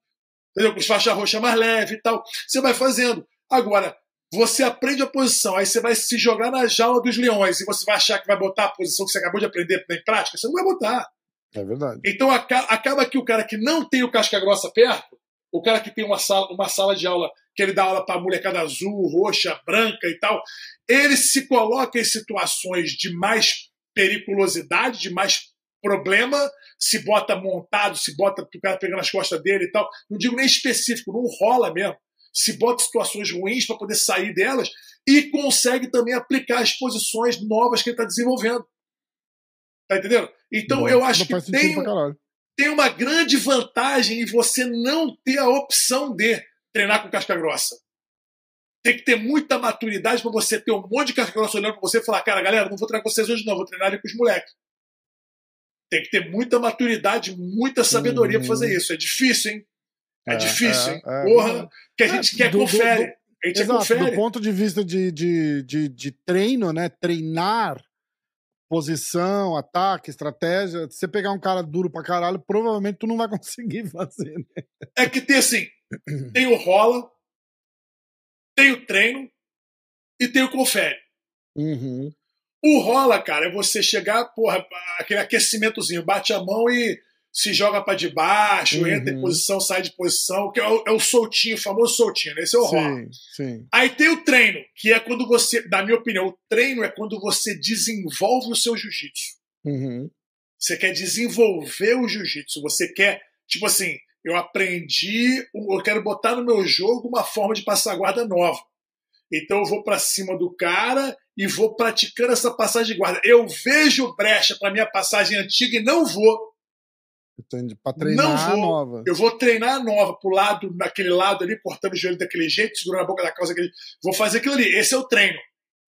Speaker 3: entendeu? Com faixa roxa mais leve e tal. Você vai fazendo. Agora, você aprende a posição, aí você vai se jogar na jaula dos leões e você vai achar que vai botar a posição que você acabou de aprender em prática, você não vai botar.
Speaker 1: É verdade.
Speaker 3: Então acaba que o cara que não tem o casca grossa perto, o cara que tem uma sala, uma sala de aula que ele dá aula para molecada azul, roxa, branca e tal, ele se coloca em situações de mais periculosidade, de mais problema, se bota montado, se bota o cara pegando as costas dele e tal. Não digo nem específico, não rola mesmo se bota em situações ruins para poder sair delas e consegue também aplicar as posições novas que ele está desenvolvendo. Tá entendendo? Então eu acho que tem, tem uma grande vantagem em você não ter a opção de treinar com casca grossa. Tem que ter muita maturidade para você ter um monte de casca grossa olhando para você e falar: cara, galera, não vou treinar com vocês hoje, não, vou treinar ali com os moleques. Tem que ter muita maturidade, muita sabedoria uhum. para fazer isso. É difícil, hein? É, é difícil, é, hein? É, Porra, que a gente quer do, confere. Do, a gente exato, confere.
Speaker 1: do ponto de vista de, de, de, de treino, né? Treinar posição, ataque, estratégia. Se você pegar um cara duro pra caralho, provavelmente tu não vai conseguir fazer. Né?
Speaker 3: É que tem assim: tem o rola, tem o treino e tem o confere.
Speaker 1: Uhum.
Speaker 3: O rola, cara, é você chegar, porra, aquele aquecimentozinho, bate a mão e se joga para debaixo, uhum. entra em posição, sai de posição, que é o, é o soltinho, o famoso soltinho, né? Esse é o rola.
Speaker 1: Sim.
Speaker 3: Aí tem o treino, que é quando você, na minha opinião, o treino é quando você desenvolve o seu jiu-jitsu.
Speaker 1: Uhum.
Speaker 3: Você quer desenvolver o jiu-jitsu, você quer, tipo assim, eu aprendi, eu quero botar no meu jogo uma forma de passar guarda nova. Então eu vou para cima do cara e vou praticando essa passagem de guarda. Eu vejo brecha para minha passagem antiga e não vou
Speaker 1: Pra treinar não vou, a nova.
Speaker 3: Eu vou treinar a nova pro lado, naquele lado ali, cortando o joelho daquele jeito, segurando a boca da calça daquele. Vou fazer aquilo ali. Esse é o treino.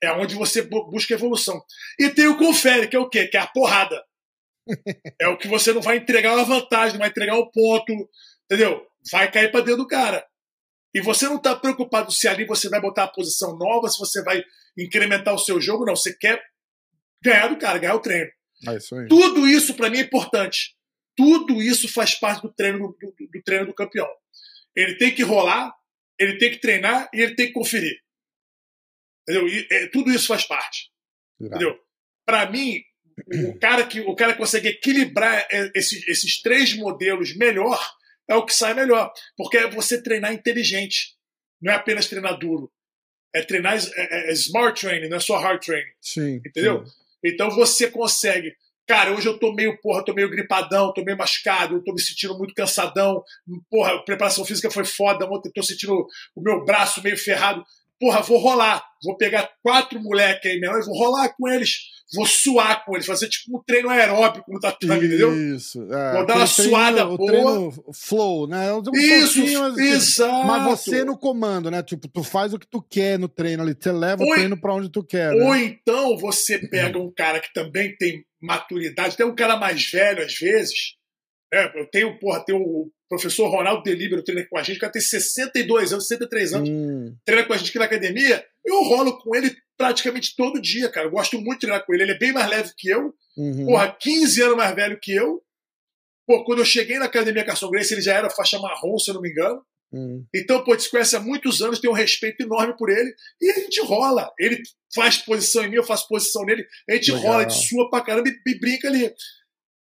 Speaker 3: É onde você busca evolução. E tem o confere, que é o quê? Que é a porrada. É o que você não vai entregar uma vantagem, não vai entregar um ponto, entendeu? Vai cair para dentro do cara. E você não está preocupado se ali você vai botar a posição nova, se você vai incrementar o seu jogo, não. Você quer ganhar do cara, ganhar o treino.
Speaker 1: É isso
Speaker 3: Tudo isso para mim é importante. Tudo isso faz parte do treino do, do, do, treino do campeão. Ele tem que rolar, ele tem que treinar e ele tem que conferir. Entendeu? E, é, tudo isso faz parte. Entendeu? Para mim, o cara que o cara que consegue equilibrar esses, esses três modelos melhor é o que sai melhor, porque é você treinar inteligente, não é apenas treinar duro, é treinar é, é, smart training, não é só hard training.
Speaker 1: Sim.
Speaker 3: Entendeu?
Speaker 1: Sim.
Speaker 3: Então você consegue Cara, hoje eu tô meio, porra, tô meio gripadão, tô meio machucado, eu tô me sentindo muito cansadão. Porra, a preparação física foi foda, ontem tô sentindo o meu braço meio ferrado. Porra, vou rolar. Vou pegar quatro moleques aí mesmo, vou rolar com eles, vou suar com eles, fazer tipo um treino aeróbico no tatame, entendeu?
Speaker 1: Isso. É,
Speaker 3: vou dar uma suada
Speaker 1: treino,
Speaker 3: boa.
Speaker 1: treino flow, né? Um
Speaker 3: Isso, mas, exato.
Speaker 1: Mas você no comando, né? Tipo, tu faz o que tu quer no treino ali, você leva ou, o treino pra onde tu quer.
Speaker 3: Né? Ou então você pega um cara que também tem maturidade. Tem um cara mais velho, às vezes. Né? Eu tenho, porra, tem o professor Ronaldo Delibero treina com a gente, o cara tem 62 anos, 63 anos, hum. treina com a gente aqui na academia. Eu rolo com ele praticamente todo dia, cara. Eu gosto muito de treinar com ele. Ele é bem mais leve que eu.
Speaker 1: Uhum.
Speaker 3: Porra, 15 anos mais velho que eu. Pô, quando eu cheguei na academia Carson Grace, ele já era faixa marrom, se eu não me engano.
Speaker 1: Hum.
Speaker 3: Então, pô, te conhece há muitos anos, tem um respeito enorme por ele, e a gente rola. Ele faz posição em mim, eu faço posição nele, a gente Legal. rola, a gente sua pra caramba e, e brinca ali.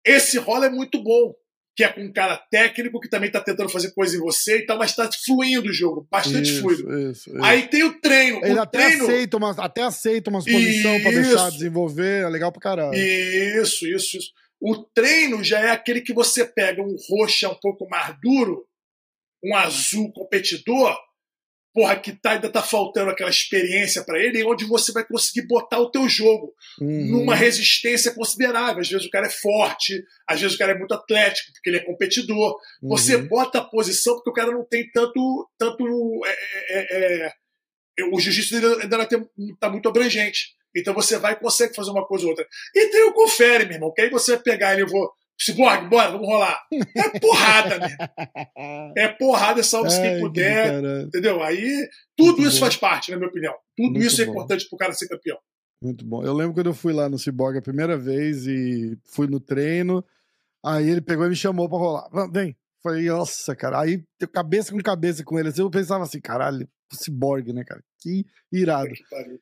Speaker 3: Esse rola é muito bom, que é com um cara técnico que também tá tentando fazer coisa em você e tal, mas tá fluindo o jogo, bastante
Speaker 1: isso,
Speaker 3: fluido.
Speaker 1: Isso, isso.
Speaker 3: Aí tem o treino.
Speaker 1: Ele
Speaker 3: o
Speaker 1: até,
Speaker 3: treino...
Speaker 1: Aceita umas, até aceita umas posições pra deixar desenvolver, é legal pra caralho.
Speaker 3: Isso, isso, isso. O treino já é aquele que você pega um roxo um pouco mais duro, um azul competidor, porra, que tá, ainda tá faltando aquela experiência para ele, onde você vai conseguir botar o teu jogo
Speaker 1: uhum.
Speaker 3: numa resistência considerável. Às vezes o cara é forte, às vezes o cara é muito atlético, porque ele é competidor. Uhum. Você bota a posição porque o cara não tem tanto. tanto é, é, é, é o jiu-jitsu ainda não está muito abrangente. Então você vai e consegue fazer uma coisa ou outra. E tem o confere, meu irmão, que aí você vai pegar ele, eu vou. Cyborg, bora, vamos rolar. É porrada, mesmo. É porrada, salve-se quem puder. Entendeu? Aí, tudo Muito isso bom. faz parte, na minha opinião. Tudo Muito isso é importante pro cara ser campeão.
Speaker 1: Muito bom. Eu lembro quando eu fui lá no Cyborg a primeira vez e fui no treino. Aí ele pegou e me chamou pra rolar. Vem. Falei, nossa, cara. Aí, cabeça com cabeça com ele. Assim, eu pensava assim, caralho, Cyborg, né, cara? Que irado.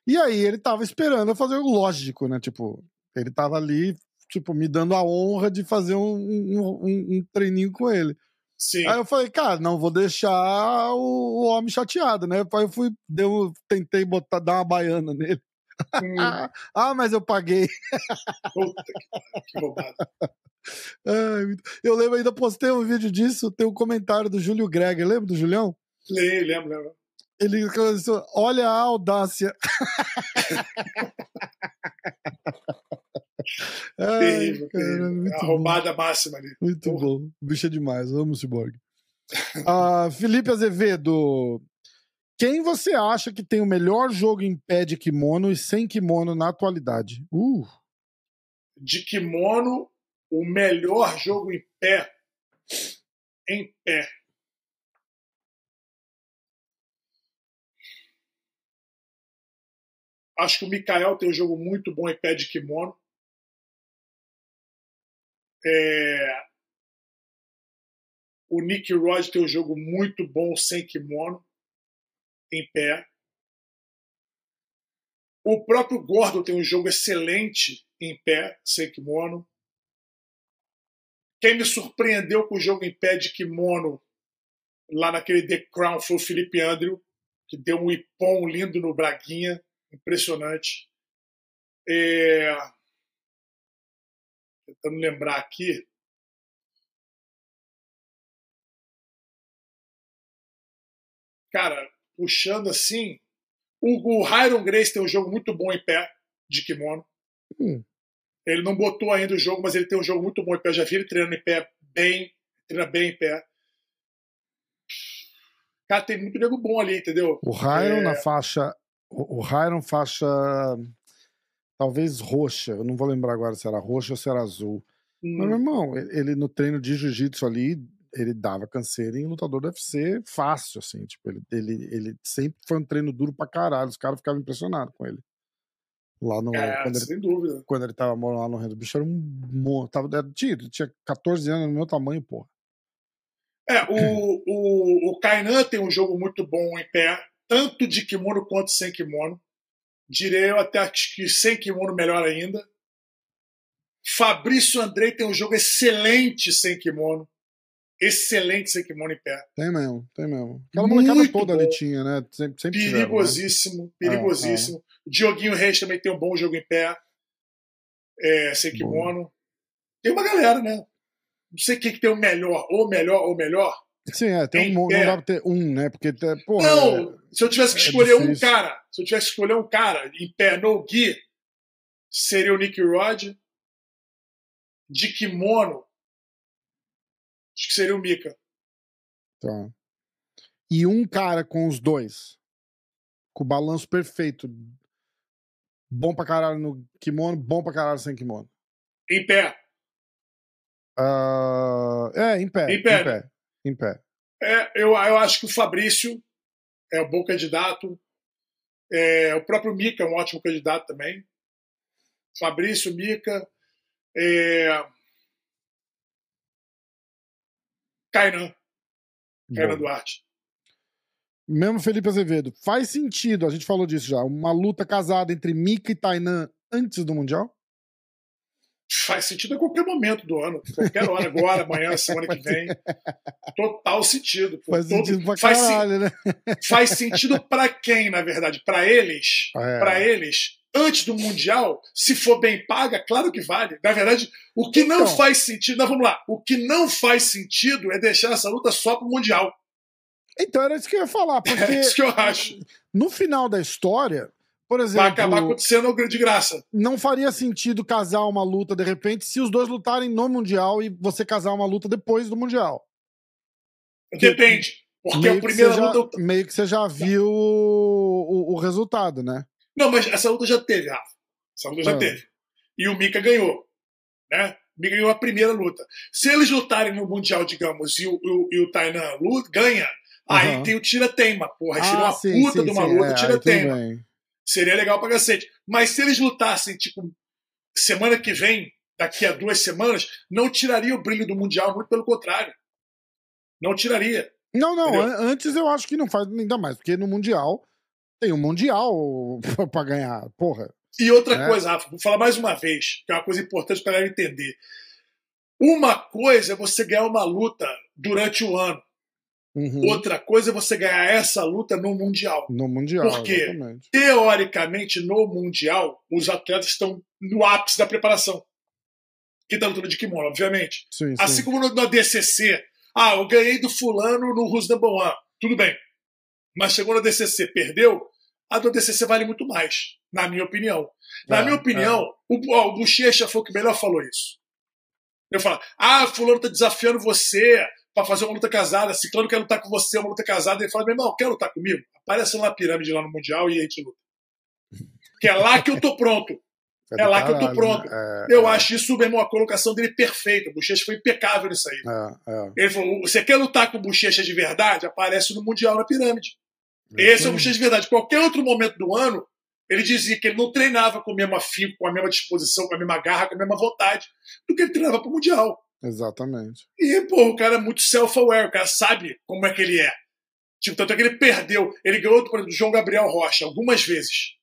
Speaker 1: E aí ele tava esperando eu fazer o lógico, né? Tipo, ele tava ali, tipo, me dando a honra de fazer um, um, um treininho com ele. Sim. Aí eu falei, cara, não vou deixar o, o homem chateado, né? Aí eu fui, deu, tentei botar, dar uma baiana nele. Hum. ah, mas eu paguei. Puta que, que eu lembro, ainda postei um vídeo disso, tem um comentário do Júlio Greger, lembra do Julião?
Speaker 3: Lembro, lembro.
Speaker 1: Ele começou, olha a audácia.
Speaker 3: Ai, roubada máxima ali.
Speaker 1: Muito Porra. bom. O bicho é demais, amo o Cyborg. uh, Felipe Azevedo, quem você acha que tem o melhor jogo em pé de kimono e sem kimono na atualidade? Uh.
Speaker 3: De kimono, o melhor jogo em pé. Em pé. Acho que o Mikael tem um jogo muito bom em pé de kimono. É... O Nick Rod tem um jogo muito bom sem kimono, em pé. O próprio Gordon tem um jogo excelente em pé, sem kimono. Quem me surpreendeu com o jogo em pé de kimono lá naquele The Crown foi o Felipe Andrew, que deu um ipom lindo no Braguinha impressionante. É... Tentando lembrar aqui. Cara, puxando assim. O, o Hiron Grace tem um jogo muito bom em pé de kimono. Hum. Ele não botou ainda o jogo, mas ele tem um jogo muito bom em pé. Eu já vi ele treinando em pé bem, treina bem em pé. Cara, tem muito nego bom ali, entendeu?
Speaker 1: O Hiron é... na faixa o, Hiron faixa talvez roxa, eu não vou lembrar agora se era roxa ou se era azul. Hum. Mas, meu irmão, ele no treino de jiu-jitsu ali, ele dava canseira em lutador do UFC fácil, assim. Tipo, ele, ele, ele sempre foi um treino duro pra caralho. Os caras ficavam impressionados com ele. Lá no.
Speaker 3: É,
Speaker 1: quando
Speaker 3: sem
Speaker 1: ele,
Speaker 3: dúvida.
Speaker 1: Quando ele tava morando lá no Rio do Bicho, era um. Tava, era, tinha, tinha 14 anos no meu tamanho, porra.
Speaker 3: É, o, o, o Kainan tem um jogo muito bom em pé tanto de kimono quanto sem kimono. Direi eu até que sem kimono melhor ainda. Fabrício Andrei tem um jogo excelente sem kimono. Excelente sem kimono em pé.
Speaker 1: Tem mesmo, tem mesmo. Aquela molecada toda bom. ali tinha, né? Sempre, sempre
Speaker 3: perigosíssimo, tiveram, né? perigosíssimo. É, é. Dioguinho Reis também tem um bom jogo em pé. É, sem kimono. Bom. Tem uma galera, né? Não sei quem que tem o melhor, ou melhor, ou melhor.
Speaker 1: Sim, é, tem um, não dá pra ter um, né? Porque, porra,
Speaker 3: não, é, se eu tivesse que é escolher um cara, se eu tivesse que escolher um cara em pé no Gui, seria o Nick Rod. De kimono, acho que seria o Mika.
Speaker 1: Tá. E um cara com os dois, com o balanço perfeito. Bom pra caralho no kimono, bom pra caralho sem kimono.
Speaker 3: Em pé.
Speaker 1: Uh, é, em pé. Em pé. Em pé. Em pé.
Speaker 3: É, eu, eu acho que o Fabrício é um bom candidato. É, o próprio Mica é um ótimo candidato também. Fabrício, Mica. É... Kainan. Kainan Duarte.
Speaker 1: Mesmo Felipe Azevedo. Faz sentido, a gente falou disso já, uma luta casada entre Mika e Tainan antes do Mundial?
Speaker 3: Faz sentido a qualquer momento do ano, qualquer hora, agora, amanhã, semana que vem. Total sentido.
Speaker 1: Faz Todo, sentido pra faz, caralho, né?
Speaker 3: Faz sentido para quem, na verdade? Para eles, é. para eles, antes do Mundial, se for bem paga, claro que vale. Na verdade, o que não então, faz sentido, não, vamos lá, o que não faz sentido é deixar essa luta só pro Mundial.
Speaker 1: Então era isso que eu ia falar, porque é
Speaker 3: isso que eu acho.
Speaker 1: No final da história, por exemplo,
Speaker 3: vai acabar acontecendo de graça.
Speaker 1: Não faria sentido casar uma luta de repente se os dois lutarem no Mundial e você casar uma luta depois do Mundial.
Speaker 3: Depende. Porque a primeira
Speaker 1: já,
Speaker 3: luta.
Speaker 1: Meio que você já viu o, o, o, resultado, né?
Speaker 3: Não, mas essa luta já teve, Rafa. Essa luta já ah. teve. E o Mika ganhou. Né? O Mika ganhou a primeira luta. Se eles lutarem no Mundial, digamos, e o, o, e o Tainan luta, ganha, uhum. aí tem o tira-teima, porra. Seria ah, uma sim, puta sim, de uma sim, luta, é, tira-teima. Seria legal pra cacete. Mas se eles lutassem, tipo, semana que vem, daqui a duas semanas, não tiraria o brilho do Mundial, muito pelo contrário. Não tiraria.
Speaker 1: Não, não, Entendeu? antes eu acho que não faz ainda mais, porque no Mundial tem um Mundial pra ganhar, porra.
Speaker 3: E outra é. coisa, Rafa, vou falar mais uma vez, que é uma coisa importante para ela entender. Uma coisa é você ganhar uma luta durante o ano. Uhum. Outra coisa é você ganhar essa luta no Mundial.
Speaker 1: No Mundial.
Speaker 3: Porque, exatamente. teoricamente, no Mundial, os atletas estão no ápice da preparação. Que está lutando de kimono, obviamente. Sim, assim sim. como no, no DCC. Ah, eu ganhei do fulano no Who's Number One. Tudo bem. Mas chegou na DCC, perdeu, a do DCC vale muito mais, na minha opinião. Na é, minha opinião, é. o, ó, o Bochecha foi o que melhor falou isso. Eu falo, ah, fulano tá desafiando você para fazer uma luta casada, Ciclano quer lutar com você, uma luta casada. Ele fala, meu irmão, quer lutar comigo? Aparece na pirâmide lá no Mundial e a gente luta. Que é lá que eu tô pronto. É, é lá que eu tô pronto. Né? É, eu é. acho isso, meu irmão, a colocação dele perfeita. O Bochecha foi impecável nisso aí. É, é. Ele falou: você quer lutar com o Bochecha de verdade? Aparece no Mundial na pirâmide. Esse é o Bochecha de verdade. Qualquer outro momento do ano, ele dizia que ele não treinava com o mesmo afinco, com a mesma disposição, com a mesma garra, com a mesma vontade do que ele treinava para o Mundial.
Speaker 1: Exatamente.
Speaker 3: E, pô, o cara é muito self-aware, o cara sabe como é que ele é. Tipo, tanto é que ele perdeu. Ele ganhou, por exemplo, do João Gabriel Rocha algumas vezes.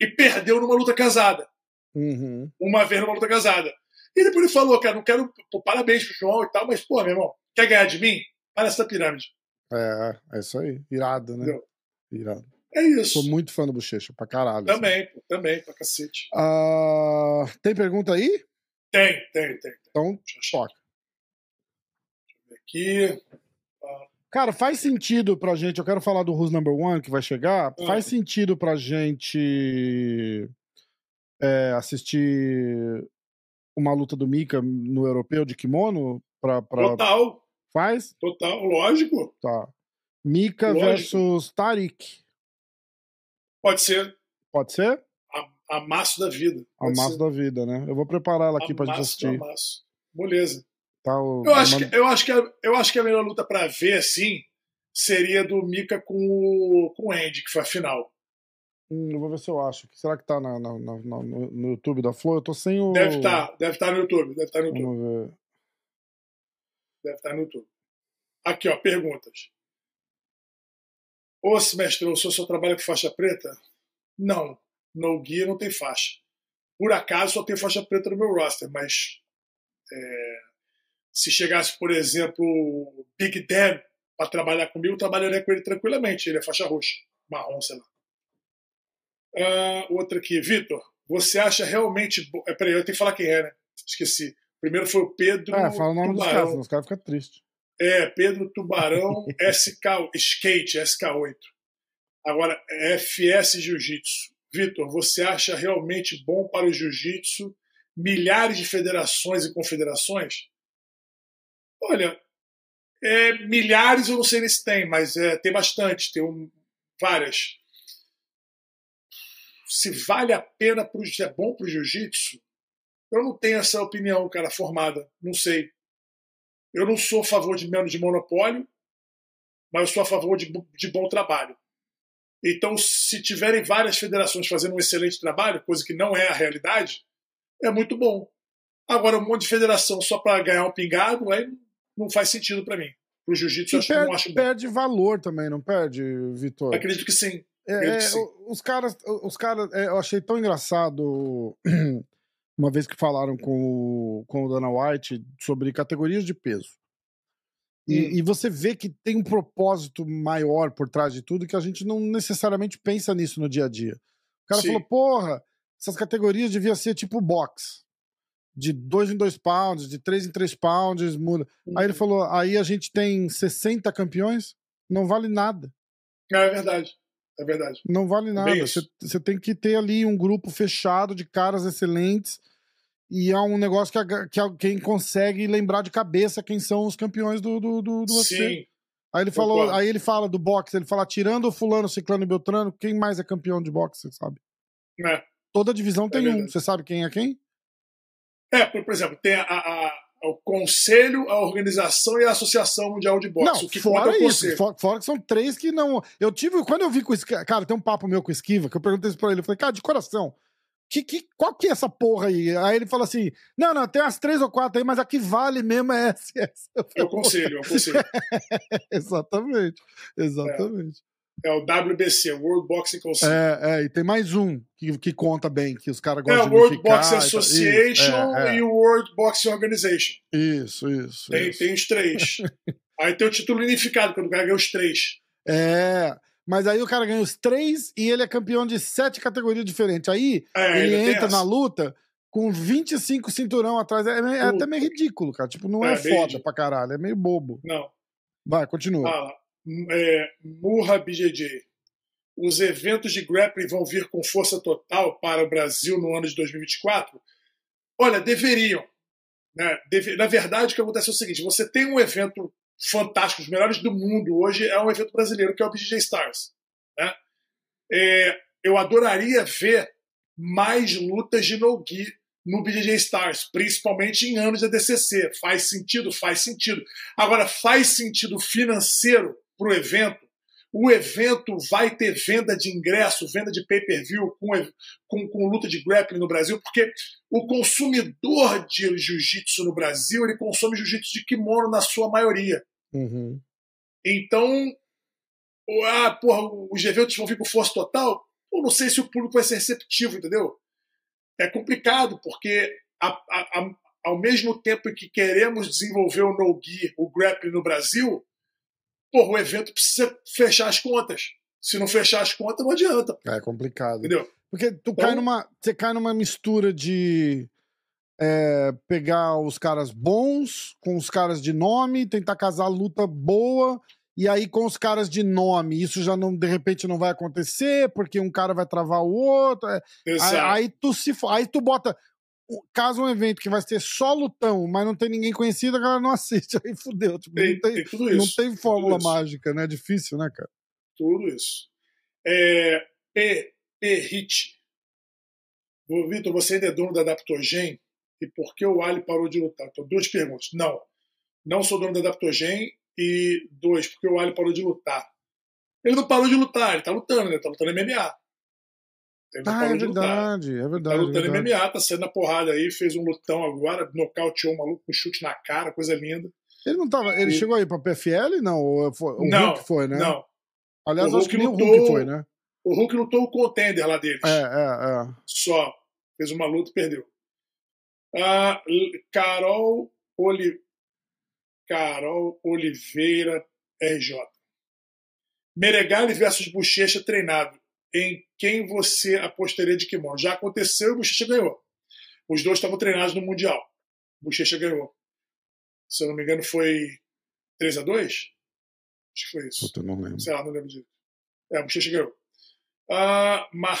Speaker 3: E perdeu numa luta casada.
Speaker 1: Uhum.
Speaker 3: Uma vez numa luta casada. E depois ele falou, cara, não quero. Pô, parabéns pro João e tal, mas, pô, meu irmão, quer ganhar de mim? Para essa pirâmide.
Speaker 1: É, é isso aí. Irado, né? Entendeu? Irado.
Speaker 3: É isso.
Speaker 1: Sou muito fã do Bochecha, pra caralho.
Speaker 3: Também, assim. também, pra cacete.
Speaker 1: Uh, tem pergunta aí?
Speaker 3: Tem, tem, tem.
Speaker 1: Então, toca.
Speaker 3: Ver aqui.
Speaker 1: Cara, faz sentido pra gente. Eu quero falar do Who's Number One que vai chegar. Ah. Faz sentido pra gente é, assistir uma luta do Mika no europeu de kimono? Pra, pra...
Speaker 3: Total.
Speaker 1: Faz?
Speaker 3: Total, lógico.
Speaker 1: Tá. Mika lógico. versus Tarik.
Speaker 3: Pode ser.
Speaker 1: Pode ser?
Speaker 3: Amasso da vida.
Speaker 1: Amasso da vida, né? Eu vou preparar ela aqui amasso, pra gente assistir.
Speaker 3: Amasso. Beleza.
Speaker 1: Tá, o...
Speaker 3: eu, acho que, eu, acho que a, eu acho que a melhor luta para ver, assim, seria do Mika com o, com o Andy, que foi a final.
Speaker 1: Hum, eu vou ver se eu acho. Será que tá na, na, na, no, no YouTube da Flow? Eu tô sem o.
Speaker 3: Deve estar, tá, deve estar tá no YouTube. Deve estar tá no YouTube. Vamos ver. Deve estar no YouTube. Aqui, ó, perguntas. Ô, mestre, o senhor só trabalha com faixa preta? Não. No guia não tem faixa. Por acaso só tem faixa preta no meu roster, mas é, se chegasse, por exemplo, Big Dan para trabalhar comigo, eu trabalharia com ele tranquilamente. Ele é faixa roxa, marrom, sei lá. Uh, outra aqui, Vitor, você acha realmente. Bo... É, peraí, eu tenho que falar quem é, né? Esqueci. Primeiro foi o Pedro.
Speaker 1: É, fala o nome Tubarão. dos caras, os caras ficam tristes.
Speaker 3: É, Pedro Tubarão SK, Skate, SK8. Agora, FS Jiu-Jitsu. Vitor, você acha realmente bom para o jiu-jitsu milhares de federações e confederações? Olha, é, milhares eu não sei se tem, mas é, tem bastante, tem um, várias. Se vale a pena, pro, se é bom para o jiu-jitsu, eu não tenho essa opinião, cara, formada. Não sei. Eu não sou a favor de menos de monopólio, mas eu sou a favor de, de bom trabalho. Então, se tiverem várias federações fazendo um excelente trabalho, coisa que não é a realidade, é muito bom. Agora, um monte de federação só para ganhar um pingado, aí não faz sentido para mim. Para o jiu-jitsu, eu acho,
Speaker 1: perde,
Speaker 3: não acho bom.
Speaker 1: Perde valor também, não perde, Vitor?
Speaker 3: Acredito que sim.
Speaker 1: É,
Speaker 3: que sim.
Speaker 1: Os caras, os caras, é, eu achei tão engraçado uma vez que falaram com o, com o Dana White sobre categorias de peso. E, e, você vê que tem um propósito maior por trás de tudo que a gente não necessariamente pensa nisso no dia a dia. O cara Sim. falou, porra, essas categorias deviam ser tipo box. De 2 em 2 pounds, de 3 em 3 pounds, muda. Hum. Aí ele uhum. falou, aí a gente tem 60 campeões, não vale nada.
Speaker 3: É verdade. É verdade.
Speaker 1: Não vale nada. Você tem que ter ali um grupo fechado de caras excelentes e é um negócio que, que quem consegue lembrar de cabeça quem são os campeões do, do, do, do UFC. Sim. Aí ele falou, aí ele fala do boxe, ele fala tirando o fulano, ciclano e beltrano, quem mais é campeão de boxe, sabe?
Speaker 3: É.
Speaker 1: Toda divisão tem um. Você sabe quem é quem?
Speaker 3: É, por, por exemplo, tem a, a, o conselho, a organização e a associação mundial de boxe.
Speaker 1: Não, que fora é isso, fora, fora, que são três que não. Eu tive, quando eu vi com o Esquiva, cara, tem um papo meu com o Esquiva, que eu perguntei isso pra ele, eu falei, cara, de coração, que, que, qual que é essa porra aí? Aí ele fala assim: não, não, tem umas três ou quatro aí, mas a que vale mesmo é essa.
Speaker 3: essa. É o conselho, é o conselho.
Speaker 1: exatamente, exatamente.
Speaker 3: É. é. o WBC, World Boxing Council.
Speaker 1: É, é, e tem mais um que, que conta bem, que os caras
Speaker 3: é,
Speaker 1: gostam
Speaker 3: é, de É, o World Boxing Association isso, é, e o World Boxing Organization.
Speaker 1: Isso, isso.
Speaker 3: Tem,
Speaker 1: isso.
Speaker 3: tem os três. aí tem o título unificado, quando o cara ganha os três.
Speaker 1: É. Mas aí o cara ganha os três e ele é campeão de sete categorias diferentes. Aí é, ele entra na luta com 25 cinturão atrás. É, é até meio ridículo, cara. Tipo, não é, é foda pra caralho, é meio bobo.
Speaker 3: Não.
Speaker 1: Vai, continua.
Speaker 3: Fala. É, Murra BJJ. Os eventos de grappling vão vir com força total para o Brasil no ano de 2024? Olha, deveriam. Né? Deve... Na verdade, o que acontece é o seguinte: você tem um evento fantásticos, os melhores do mundo hoje é um evento brasileiro, que é o BJJ Stars. Né? É, eu adoraria ver mais lutas de no-gi no BJJ Stars, principalmente em anos da DCC. Faz sentido? Faz sentido. Agora, faz sentido financeiro para o evento? O evento vai ter venda de ingresso, venda de pay-per-view com, com, com, luta de grappling no Brasil, porque o consumidor de jiu-jitsu no Brasil ele consome jiu-jitsu de kimono na sua maioria.
Speaker 1: Uhum.
Speaker 3: Então, ah, porra, os eventos vão vir com força total? Eu não sei se o público vai ser receptivo, entendeu? É complicado, porque a, a, a, ao mesmo tempo que queremos desenvolver o no-gi, o grappling no Brasil, porra, o evento precisa fechar as contas. Se não fechar as contas, não adianta.
Speaker 1: É complicado.
Speaker 3: Entendeu?
Speaker 1: Porque tu então, cai numa, você cai numa mistura de é, pegar os caras bons com os caras de nome, tentar casar luta boa, e aí com os caras de nome, isso já não, de repente não vai acontecer, porque um cara vai travar o outro. É, aí, aí, tu se aí tu bota. Caso um evento que vai ser só lutão, mas não tem ninguém conhecido, a galera não assiste. Aí fudeu. Tipo,
Speaker 3: tem,
Speaker 1: não, tem,
Speaker 3: tem
Speaker 1: não tem fórmula mágica, né? É difícil, né, cara?
Speaker 3: Tudo isso. É, P, P-Hit. Vitor, você ainda é dono da Adaptogen? E por que o Ali parou de lutar? Então, duas perguntas. Não, não sou dono da Adaptogen. E dois, porque o Ali parou de lutar. Ele não parou de lutar, ele está lutando, né? Ele tá lutando MMA.
Speaker 1: Ele ah, é verdade, é verdade.
Speaker 3: Tá lutando
Speaker 1: verdade.
Speaker 3: MMA, tá saindo na porrada aí, fez um lutão agora, nocauteou um maluco com chute na cara, coisa linda.
Speaker 1: Ele não tava. Ele e... chegou aí pra PFL? Não, o
Speaker 3: não,
Speaker 1: Hulk foi, né?
Speaker 3: Não.
Speaker 1: Aliás, acho que nem lutou, o Hulk foi, né?
Speaker 3: O Hulk lutou o contender lá deles.
Speaker 1: É, é, é.
Speaker 3: Só. Fez uma luta e perdeu. A Carol, Oli... Carol Oliveira RJ. Meregali versus Bochecha treinado. Em quem você apostaria de kimono? Já aconteceu e Bochecha ganhou. Os dois estavam treinados no Mundial. Bochecha ganhou. Se eu não me engano, foi 3 a 2 Acho que foi isso.
Speaker 1: Puta, não lembro.
Speaker 3: Sei lá, não lembro disso. É, Bochecha ganhou. Uh, Mar...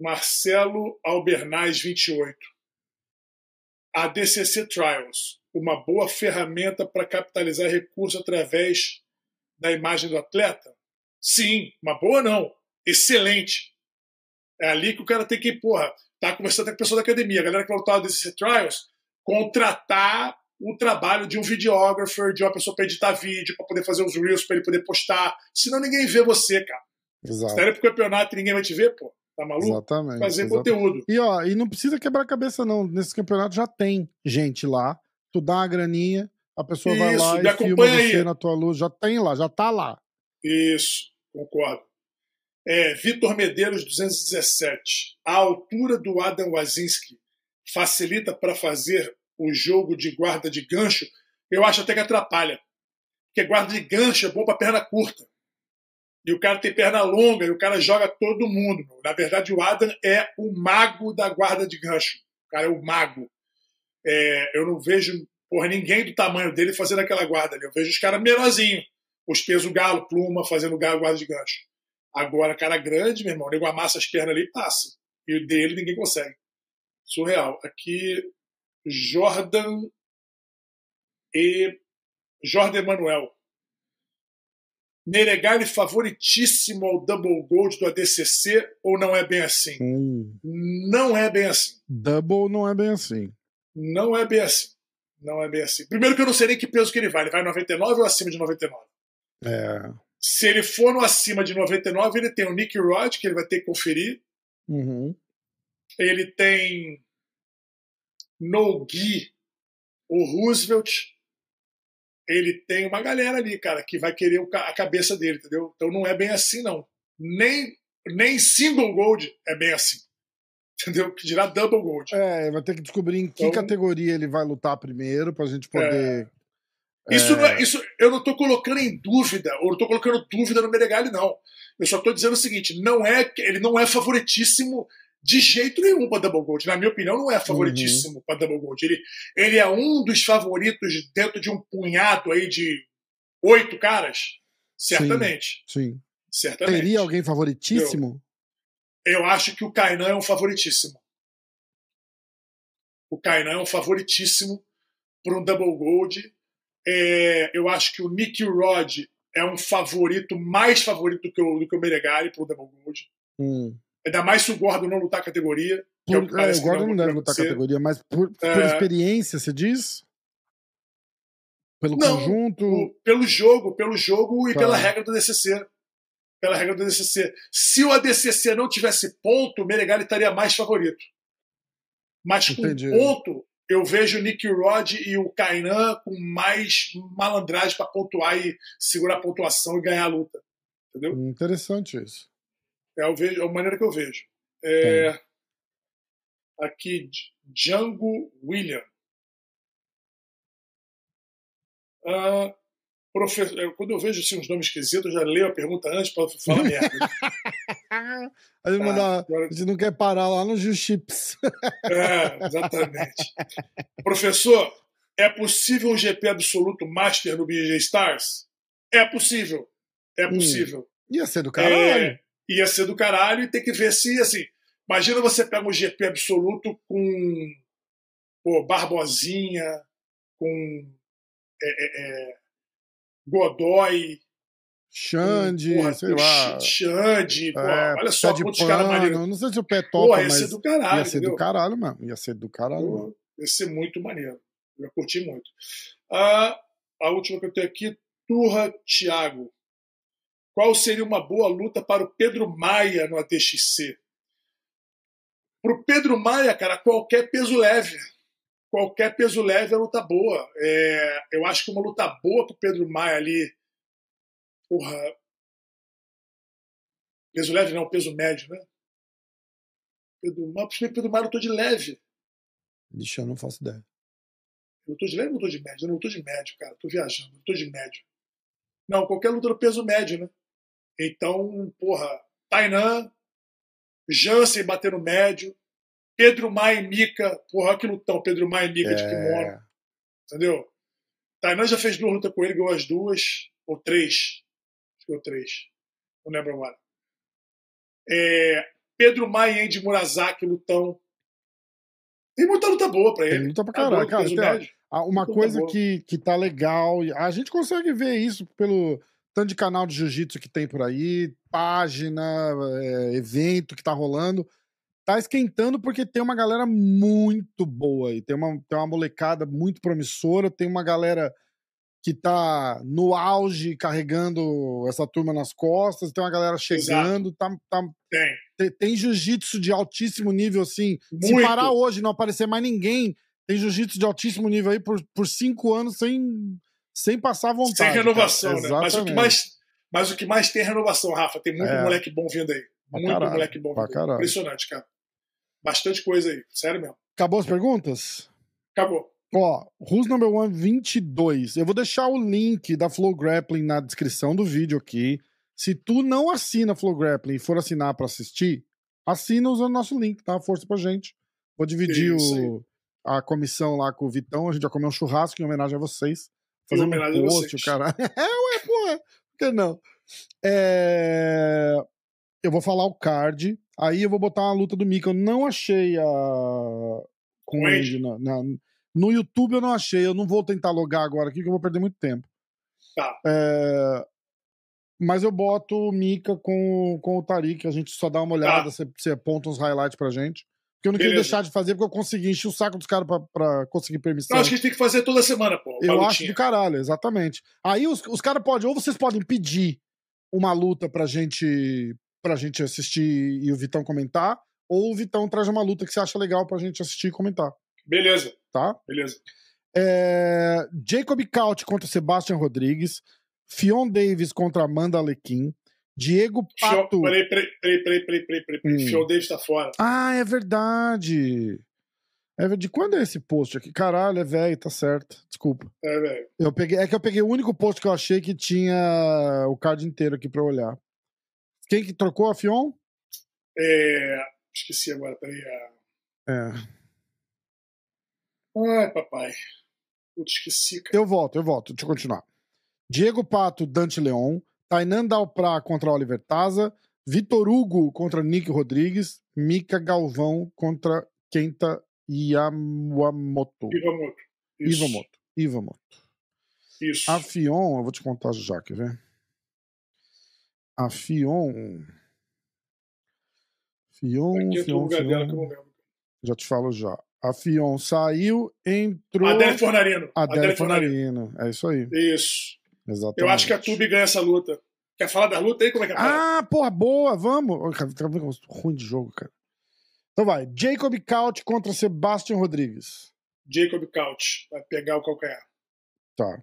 Speaker 3: Marcelo Albernaz, 28 a DCC Trials, uma boa ferramenta para capitalizar recursos através da imagem do atleta? Sim, uma boa não, excelente. É ali que o cara tem que, porra, tá conversando com a pessoa da academia, a galera que lutar no DCC Trials, contratar o trabalho de um videógrafo, de uma pessoa para editar vídeo, para poder fazer os reels, para ele poder postar. Senão ninguém vê você, cara.
Speaker 1: Exato.
Speaker 3: Se pro campeonato e ninguém vai te ver, pô. Tá maluco?
Speaker 1: Exatamente.
Speaker 3: Fazer
Speaker 1: exatamente.
Speaker 3: conteúdo.
Speaker 1: E, ó, e não precisa quebrar a cabeça, não. Nesse campeonato já tem gente lá. Tu dá uma graninha, a pessoa Isso, vai lá e filma você aí. na tua luz. Já tem lá, já tá lá.
Speaker 3: Isso, concordo. É, Vitor Medeiros, 217. A altura do Adam Wazinski facilita para fazer o jogo de guarda de gancho? Eu acho até que atrapalha. Porque guarda de gancho é bom para perna curta e o cara tem perna longa e o cara joga todo mundo. Na verdade, o Adam é o mago da guarda de gancho. O cara é o mago. É, eu não vejo porra, ninguém do tamanho dele fazendo aquela guarda ali. Eu vejo os caras menorzinhos. Os pesos galo, pluma, fazendo galo, guarda de gancho. Agora, cara grande, meu irmão, o nego amassa as pernas ali e passa. E o dele ninguém consegue. Surreal. Aqui, Jordan e Jordan Emanuel. Meregali favoritíssimo ao Double Gold do ADCC ou não é bem assim?
Speaker 1: Hum.
Speaker 3: Não é bem assim.
Speaker 1: Double não é bem assim.
Speaker 3: Não é bem assim. Não é bem assim. Primeiro que eu não sei nem que peso que ele vai. Ele vai 99 ou acima de 99?
Speaker 1: É.
Speaker 3: Se ele for no acima de 99, ele tem o Nick Rod, que ele vai ter que conferir.
Speaker 1: Uhum.
Speaker 3: Ele tem No Gui, o Roosevelt. Ele tem uma galera ali, cara, que vai querer a cabeça dele, entendeu? Então não é bem assim, não. Nem, nem single gold é bem assim. Entendeu? Que dirá double gold.
Speaker 1: É, vai ter que descobrir em que então, categoria ele vai lutar primeiro pra gente poder.
Speaker 3: É... Isso, não é, isso eu não tô colocando em dúvida, ou não tô colocando dúvida no Meregali, não. Eu só tô dizendo o seguinte: não é, ele não é favoritíssimo de jeito nenhum para Double Gold. Na minha opinião, não é favoritíssimo uhum. para Double Gold. Ele, ele é um dos favoritos dentro de um punhado aí de oito caras, certamente.
Speaker 1: Sim. sim.
Speaker 3: Certamente.
Speaker 1: Teria alguém favoritíssimo?
Speaker 3: Eu, eu acho que o Kainan é um favoritíssimo. O Kainan é um favoritíssimo para um Double Gold. É, eu acho que o Nick Rod é um favorito, mais favorito do que o, do que o Meregali para o Double Gold.
Speaker 1: Hum.
Speaker 3: Ainda mais se o Gordon não lutar a categoria.
Speaker 1: Por, é o, é, o Gordon não deve lutar a categoria, mas por, por é... experiência, você diz? Pelo não, conjunto? O,
Speaker 3: pelo jogo, pelo jogo e tá. pela regra do DCC. Pela regra do DCC. Se o ADCC não tivesse ponto, o Meregali estaria mais favorito. Mas com Entendi. ponto, eu vejo o Nick Rod e o Kainan com mais malandragem para pontuar e segurar a pontuação e ganhar a luta. Entendeu?
Speaker 1: Interessante isso.
Speaker 3: É a, é a maneira que eu vejo. É, aqui, Django William. Ah, professor, quando eu vejo assim, uns nomes esquisitos, eu já leio a pergunta antes para falar merda.
Speaker 1: a, gente ah, agora... a gente não quer parar lá no Justips.
Speaker 3: é, exatamente. Professor, é possível um GP absoluto Master no BJ Stars? É possível. É hum, possível.
Speaker 1: Hum, ia ser do caralho.
Speaker 3: É, ia ser do caralho e tem que ver se, assim, imagina você pega um GP absoluto com pô, Barbosinha, com é, é, é Godoy,
Speaker 1: Xande, porra, sei lá.
Speaker 3: Xande, é, olha só quantos caras maneiros.
Speaker 1: Não sei se o pé topa, porra,
Speaker 3: ia ser do caralho,
Speaker 1: ia ser
Speaker 3: entendeu?
Speaker 1: do caralho mano. Ia ser do caralho,
Speaker 3: porra, Ia ser muito maneiro. Eu curti muito. Ah, a última que eu tenho aqui, Turra Thiago. Qual seria uma boa luta para o Pedro Maia no ATXC? Para o Pedro Maia, cara, qualquer peso leve. Qualquer peso leve é luta boa. É, eu acho que uma luta boa para o Pedro Maia ali. Porra. Peso leve não, peso médio, né? Pedro Maia, Pedro Maia lutou de leve.
Speaker 1: Deixa, eu não faço ideia.
Speaker 3: Eu lutou de leve ou lutou de médio? Eu não lutou de médio, cara. Tô viajando. Lutou de médio. Não, qualquer luta no peso médio, né? Então, porra, Tainan, Jansen batendo médio, Pedro Maia e Mika, porra, que lutão, Pedro Maia e Mika é... de kimono. Entendeu? Tainan já fez duas lutas com ele, ganhou as duas, ou três. Acho que três. Não lembro agora. É, Pedro Maia e Andy Murazaki, lutão. Tem muita luta boa pra ele.
Speaker 1: Tem luta pra tá caralho. Tá cara, uma coisa que, que tá legal, a gente consegue ver isso pelo tanto de canal de jiu-jitsu que tem por aí, página, é, evento que tá rolando. Tá esquentando porque tem uma galera muito boa aí. Tem uma, tem uma molecada muito promissora, tem uma galera que tá no auge carregando essa turma nas costas, tem uma galera chegando, tá, tá,
Speaker 3: tem,
Speaker 1: tem, tem jiu-jitsu de altíssimo nível, assim. Muito. Se parar hoje não aparecer mais ninguém, tem jiu-jitsu de altíssimo nível aí por, por cinco anos sem sem passar vontade. Sem
Speaker 3: renovação, né? Mas o, que mais, mas o que mais tem é renovação, Rafa. Tem muito é. moleque bom vindo aí. Pra muito caralho, moleque bom vindo. Impressionante, cara. Bastante coisa aí. Sério mesmo.
Speaker 1: Acabou as perguntas?
Speaker 3: Acabou.
Speaker 1: Ó, Who's Number One 22. Eu vou deixar o link da Flow Grappling na descrição do vídeo aqui. Se tu não assina Flow Grappling e for assinar para assistir, assina usando nosso link, tá? Força pra gente. Vou dividir o, a comissão lá com o Vitão. A gente vai comer um churrasco em homenagem a vocês. Fazer um post, o cara. é, ué, porra. Por que não? É... Eu vou falar o card. Aí eu vou botar uma luta do Mika. Eu não achei a. Com ele na, na... No YouTube eu não achei. Eu não vou tentar logar agora aqui, que eu vou perder muito tempo.
Speaker 3: Tá.
Speaker 1: É... Mas eu boto o Mika com, com o Tariq, a gente só dá uma olhada,
Speaker 3: Tá.
Speaker 1: você, você aponta uns highlights pra gente. Porque eu não queria
Speaker 3: Beleza.
Speaker 1: deixar de fazer, porque eu consegui encher o saco dos caras pra, pra conseguir permissão.
Speaker 3: Não, acho que a gente tem que fazer toda semana, pô.
Speaker 1: Eu acho do caralho, exatamente. Aí os, os caras podem, ou vocês podem pedir uma luta pra gente, pra gente assistir e o Vitão comentar, ou o Vitão traz uma luta que você acha legal pra gente assistir e comentar,
Speaker 3: Beleza,
Speaker 1: tá?
Speaker 3: beleza.
Speaker 1: É, Jacob Couch contra Sebastian Rodrigues, Fion Davis contra Amanda Alequim, Diego. Pato.
Speaker 3: Peraí, peraí, peraí, peraí, peraí, peraí, peraí.
Speaker 1: Hum.
Speaker 3: Tá fora.
Speaker 1: Ah, é verdade. É, de quando é esse post aqui? Caralho, é velho, tá certo. Desculpa.
Speaker 3: É, velho.
Speaker 1: Eu peguei, é que eu peguei o único post que eu achei que tinha o card inteiro aqui pra olhar. Quem que trocou a Fion?
Speaker 3: É... Esqueci agora, peraí. a-
Speaker 1: É.
Speaker 3: Ai, papai. Putz, esqueci, cara.
Speaker 1: Eu volto, eu volto. Deixa eu continuar. Diego Pato, Dante Leon. Tainan Dalprá contra Oliver Taza. Vitor Hugo contra Nick Rodrigues. Mika Galvão contra Kenta Yamamoto.
Speaker 3: Ivamoto. Isso.
Speaker 1: Ivamoto. Ivamoto.
Speaker 3: Isso.
Speaker 1: A Fion, eu vou te contar já, quer ver? A Fion. Fion,
Speaker 3: Aqui
Speaker 1: Fion,
Speaker 3: lugar dela que eu
Speaker 1: Fion.
Speaker 3: não lembro.
Speaker 1: Já te falo já. A Fion saiu, entrou.
Speaker 3: Adélio Fornarino.
Speaker 1: Adélio Fornarino. É isso aí.
Speaker 3: Isso.
Speaker 1: Exatamente.
Speaker 3: Eu acho que a Tube ganha essa luta. Quer falar da luta aí? Como é que é?
Speaker 1: Ah, porra, boa, vamos. Cara, tá ruim de jogo, cara. Então vai. Jacob Couch contra Sebastian Rodrigues.
Speaker 3: Jacob Couch vai pegar o calcanhar.
Speaker 1: Tá.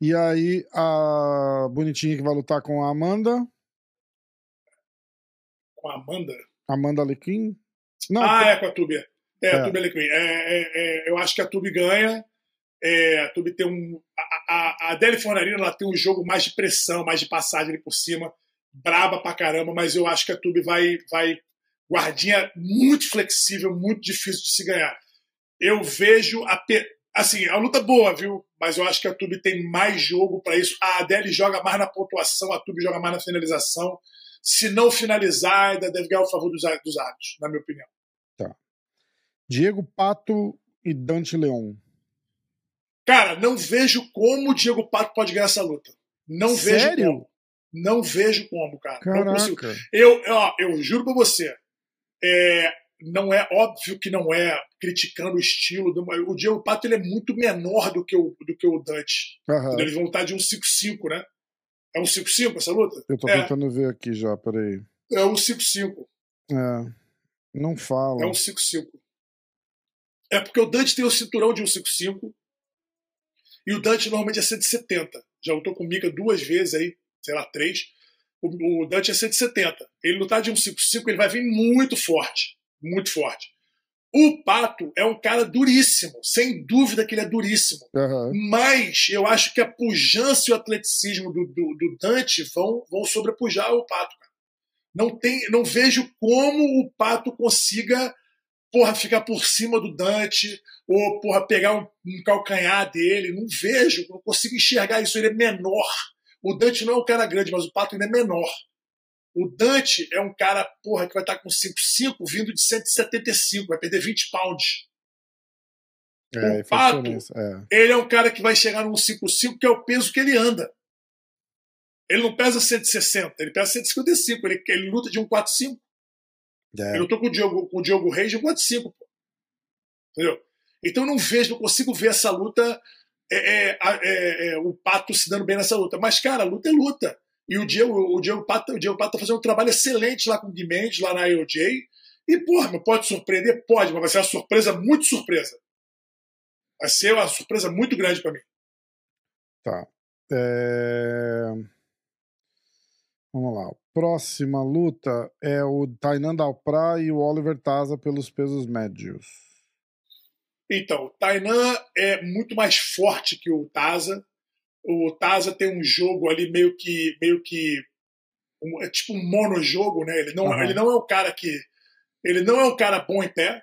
Speaker 1: E aí, a bonitinha que vai lutar com a Amanda.
Speaker 3: Com a Amanda?
Speaker 1: Amanda Alequim. Não,
Speaker 3: ah, é com a Tube. É,
Speaker 1: É.
Speaker 3: a Tube Alequim. É, é, é, eu acho que a Tube ganha. É, a Tube tem um. A, Adele Fornarino ela tem um jogo mais de pressão, mais de passagem ali por cima. Braba pra caramba, mas eu acho que a Tube vai. vai guardinha muito flexível, muito difícil de se ganhar. Eu vejo a. Assim, a luta boa, viu? Mas eu acho que a Tube tem mais jogo pra isso. A Adele joga mais na pontuação, a Tube joga mais na finalização. Se não finalizar, ainda deve ganhar o favor dos, dos árbitros, na minha opinião.
Speaker 1: Diego Pato e Dante Leon.
Speaker 3: Cara, não vejo como o Diego Pato pode ganhar essa luta. Não vejo
Speaker 1: Sério?
Speaker 3: como. Não vejo como, cara. Não consigo.
Speaker 1: Caraca.
Speaker 3: Eu, ó, eu juro pra você, é, não é óbvio que não é criticando o estilo. Do, o Diego Pato ele é muito menor do que o, do que o Dante.
Speaker 1: Aham.
Speaker 3: Eles vão lutar de um 5-5, né? É um 5-5 essa luta?
Speaker 1: Eu tô
Speaker 3: é,
Speaker 1: tentando ver aqui já, peraí.
Speaker 3: é um 5-5.
Speaker 1: É. Não fala.
Speaker 3: É um 5-5. É porque o Dante tem o cinturão de um 5-5 e o Dante normalmente é 170. Já lutou com o Mika duas vezes aí, sei lá, três. O, o Dante é 170. Ele lutar de um 5-5, ele vai vir muito forte. Muito forte. O Pato é um cara duríssimo. Sem dúvida que ele é duríssimo.
Speaker 1: Aham.
Speaker 3: Mas eu acho que a pujança e o atleticismo do, do, do Dante vão, vão sobrepujar o Pato. Cara. Não, tem, não vejo como o Pato consiga porra, ficar por cima do Dante, ou, porra, pegar um, um calcanhar dele. Não vejo, não consigo enxergar isso. Ele é menor. O Dante não é um cara grande, mas o Pato ainda é menor. O Dante é um cara, porra, que vai estar com 5,5 vindo de 175, vai perder 20 pounds.
Speaker 1: É,
Speaker 3: o Pato,
Speaker 1: é.
Speaker 3: ele é um cara que vai chegar num 5,5, que é o peso que ele anda. Ele não pesa 160, ele pesa 155, ele, ele luta de 1,45.
Speaker 1: É.
Speaker 3: Eu tô com o Diogo, com o Diogo Reis, eu gosto de cinco, pô. Entendeu? Então eu não vejo, não consigo ver essa luta, é, é, é, é o Pato se dando bem nessa luta. Mas, cara, luta é luta. E o Diego, o Diego Pato, o Diego Pato tá fazendo um trabalho excelente lá com o Guimendes, lá na AOJ. E, porra, pode surpreender? Pode, mas vai ser uma surpresa, muito surpresa. Vai ser uma surpresa muito grande para mim.
Speaker 1: Tá. É... Vamos lá. Próxima luta é o Tainan Dalprá e o Oliver Taza pelos pesos médios.
Speaker 3: Então, o Tainan é muito mais forte que o Taza. O Taza tem um jogo ali meio que. Meio que um- é tipo um monojogo, né? Ele não,
Speaker 1: Aham.
Speaker 3: ele não é um cara que. Ele não é um cara bom em pé.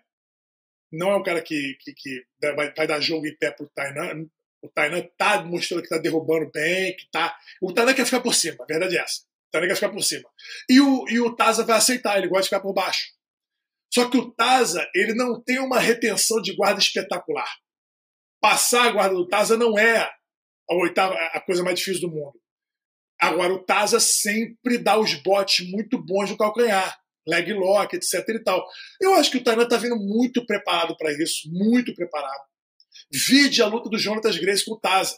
Speaker 3: Não é um cara que, que, que vai, vai dar jogo em pé pro Tainan. O Tainan tá mostrando que tá derrubando bem, que tá. O Tainan quer ficar por cima, a verdade é essa. O Tainan quer ficar por cima. E o, e o Taza vai aceitar, ele gosta de ficar por baixo. Só que o Taza, ele não tem uma retenção de guarda espetacular. Passar a guarda do Taza não é a oitava, a coisa mais difícil do mundo. Agora, o Taza sempre dá os botes muito bons no calcanhar, leg lock, etc e tal. Eu acho que o Tainan está vindo muito preparado para isso, muito preparado. Vide a luta do Jonatas Grace com o Taza.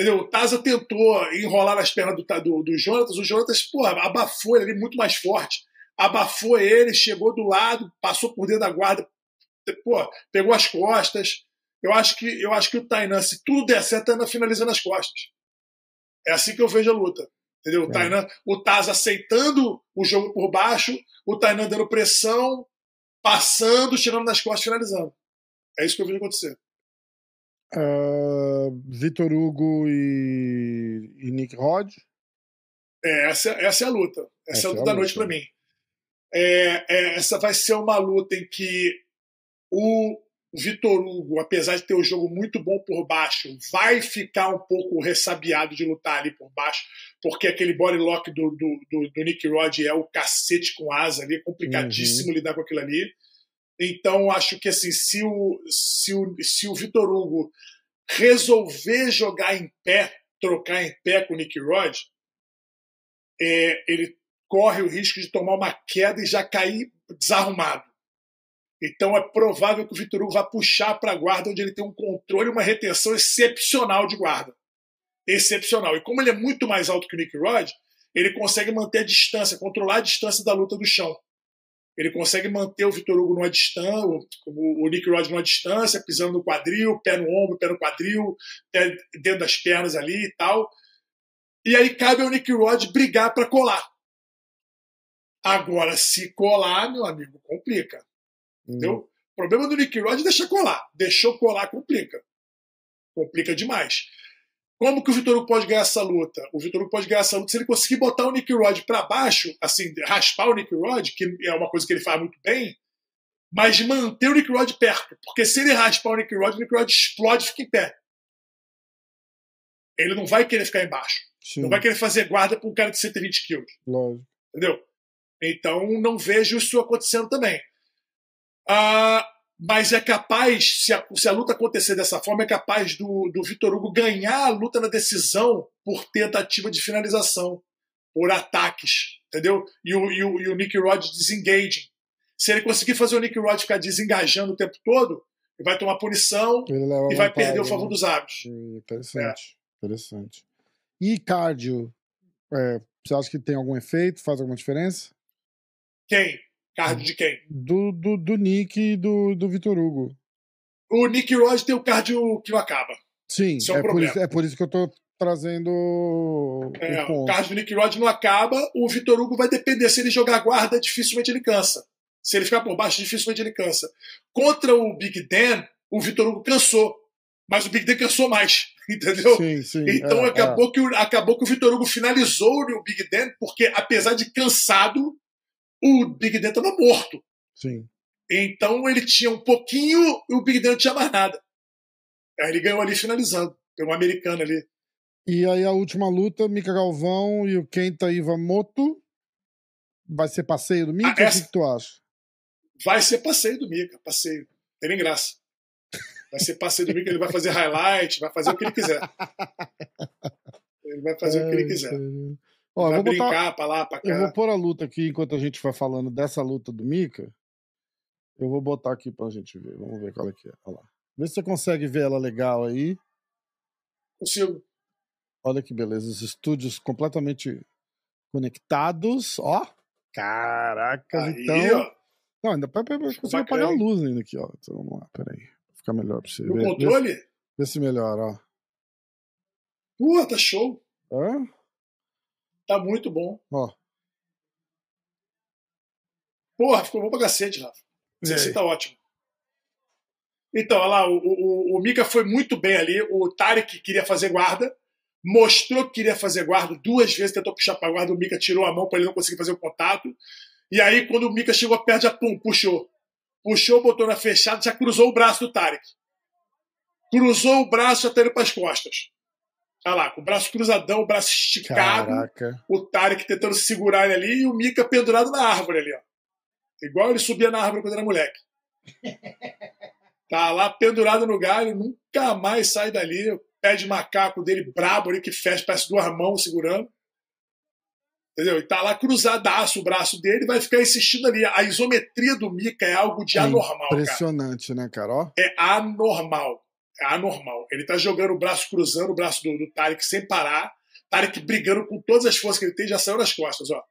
Speaker 3: Entendeu? O Taza tentou enrolar as pernas do, do, do Jonatas, o Jonatas, porra, abafou ele muito mais forte. Abafou ele, chegou do lado, passou por dentro da guarda, pô, pegou as costas. Eu acho que, eu acho que o Tainan, se tudo der certo, o Tainan finaliza nas costas. É assim que eu vejo a luta. Entendeu? É. O, Tainan, o Taz aceitando o jogo por baixo, o Tainan dando pressão, passando, tirando nas costas, finalizando. É isso que eu vejo acontecer.
Speaker 1: Uh, Vitor Hugo e, e, Nick Rod?
Speaker 3: É, essa, essa é a luta. Essa, essa é a luta é da noite para mim. É, é, essa vai ser uma luta em que o Vitor Hugo, apesar de ter o um jogo muito bom por baixo, vai ficar um pouco ressabiado de lutar ali por baixo, porque aquele body lock do, do, do, do Nick Rod é o cacete com asa ali, é complicadíssimo uhum. lidar com aquilo ali. Então, acho que assim, se o, se o, se o Vitor Hugo resolver jogar em pé, trocar em pé com o Nick Rod, é, ele corre o risco de tomar uma queda e já cair desarrumado. Então é provável que o Vitor Hugo vá puxar para a guarda, onde ele tem um controle e uma retenção excepcional de guarda. Excepcional. E como ele é muito mais alto que o Nick Rod, ele consegue manter a distância, controlar a distância da luta do chão. Ele consegue manter o Vitor Hugo numa distância, o, Nick Rod numa distância, pisando no quadril, pé no ombro, pé no quadril, pé dentro das pernas ali e tal. E aí cabe ao Nick Rod brigar para colar. Agora, se colar, meu amigo, complica. Entendeu? O problema do Nick Rod é deixar colar. Deixou colar, complica. Complica demais. Como que o Vitor Hugo pode ganhar essa luta? O Vitor Hugo pode ganhar essa luta se ele conseguir botar o Nick Rod para baixo, assim, raspar o Nick Rod, que é uma coisa que ele faz muito bem, mas manter o Nick Rod perto. Porque se ele raspar o Nick Rod, o Nick Rod explode e fica em pé. Ele não vai querer ficar embaixo. Sim. Não vai querer fazer guarda para um cara de 120 quilos.
Speaker 1: Lógico.
Speaker 3: Entendeu? Então não vejo isso acontecendo também. Ah, mas é capaz, se a, se a, luta acontecer dessa forma, é capaz do, do Vitor Hugo ganhar a luta na decisão por tentativa de finalização, por ataques, entendeu? E o, e o, e o Nick Rod desengaging. Se ele conseguir fazer o Nick Rod ficar desengajando o tempo todo, ele vai tomar punição e vai perder o favor né? dos hábitos.
Speaker 1: Interessante, é. interessante. E cardio, é, você acha que tem algum efeito, faz alguma diferença?
Speaker 3: Quem? Cardio de quem?
Speaker 1: Do, do, do Nick e do, do Vitor Hugo.
Speaker 3: O Nick Rod tem o cardio que não acaba.
Speaker 1: Sim, é, um é, por isso, é, por isso, que eu tô trazendo.
Speaker 3: É, o, o cardio do Nick Rod não acaba. O Vitor Hugo vai depender. Se ele jogar guarda, dificilmente ele cansa. Se ele ficar por baixo, dificilmente ele cansa. Contra o Big Dan, o Vitor Hugo cansou. Mas o Big Dan cansou mais. Entendeu?
Speaker 1: Sim, sim,
Speaker 3: então
Speaker 1: é,
Speaker 3: acabou, é. Que o, acabou que o Vitor Hugo finalizou o Big Dan, porque apesar de cansado, o Big Dan estava morto.
Speaker 1: Sim.
Speaker 3: Então ele tinha um pouquinho e o Big Dan não tinha mais nada. Aí ele ganhou ali finalizando. Tem um americano ali.
Speaker 1: E aí a última luta, Mika Galvão e o Kenta Iwamoto. Vai ser passeio do Mika? Ah, essa... O que tu acha?
Speaker 3: Vai ser passeio do Mika, passeio. Tem nem graça. Vai ser passeio do Mika, ele vai fazer highlight, vai fazer o que ele quiser. Ele vai fazer é, o que ele quiser.
Speaker 1: Ó, eu vou
Speaker 3: brincar
Speaker 1: botar,
Speaker 3: pra lá, pra cá.
Speaker 1: Eu vou pôr a luta aqui enquanto a gente vai falando dessa luta do Mika. Eu vou botar aqui pra gente ver. Vamos ver qual é que é. Olha lá. Vê se você consegue ver ela legal aí.
Speaker 3: Consigo.
Speaker 1: Olha que beleza. Os estúdios completamente conectados. Ó. Caraca,
Speaker 3: aí,
Speaker 1: então.
Speaker 3: Ó.
Speaker 1: Não, ainda pra, pra, pra apagar a luz ainda aqui, ó. Então, vamos lá, peraí. Vai ficar melhor pra você
Speaker 3: o
Speaker 1: ver.
Speaker 3: controle?
Speaker 1: Vê se, vê se melhora, ó.
Speaker 3: Pô, tá show.
Speaker 1: Hã?
Speaker 3: Tá muito bom.
Speaker 1: Ó.
Speaker 3: Porra, ficou bom pra cacete, Rafa. Assim tá ótimo. Então, olha lá, o, o, o Mika foi muito bem ali. O Tarek queria fazer guarda, mostrou que queria fazer guarda duas vezes, tentou puxar pra guarda. O Mika tirou a mão para ele não conseguir fazer o contato. E aí, quando o Mika chegou perto, já pum, puxou. Puxou, botou na fechada, já cruzou o braço do Tarek. Cruzou o braço até ele para as costas. Olha lá, com o braço cruzadão, o braço esticado.
Speaker 1: Caraca.
Speaker 3: O Tarek tentando segurar ele ali e o Mika pendurado na árvore ali, ó. Igual ele subia na árvore quando era moleque. Tá lá pendurado no galho, nunca mais sai dali. pé de macaco dele brabo ali, que fecha, parece duas mãos segurando. Entendeu? E tá lá cruzadaço o braço dele vai ficar insistindo ali. A isometria do Mika é algo de
Speaker 1: É
Speaker 3: anormal, cara.
Speaker 1: Impressionante, né, cara? Ó,
Speaker 3: É anormal. É anormal. Ele tá jogando o braço cruzando o braço do, do Tarek sem parar. Tarek brigando com todas as forças que ele tem, já saiu nas costas, ó.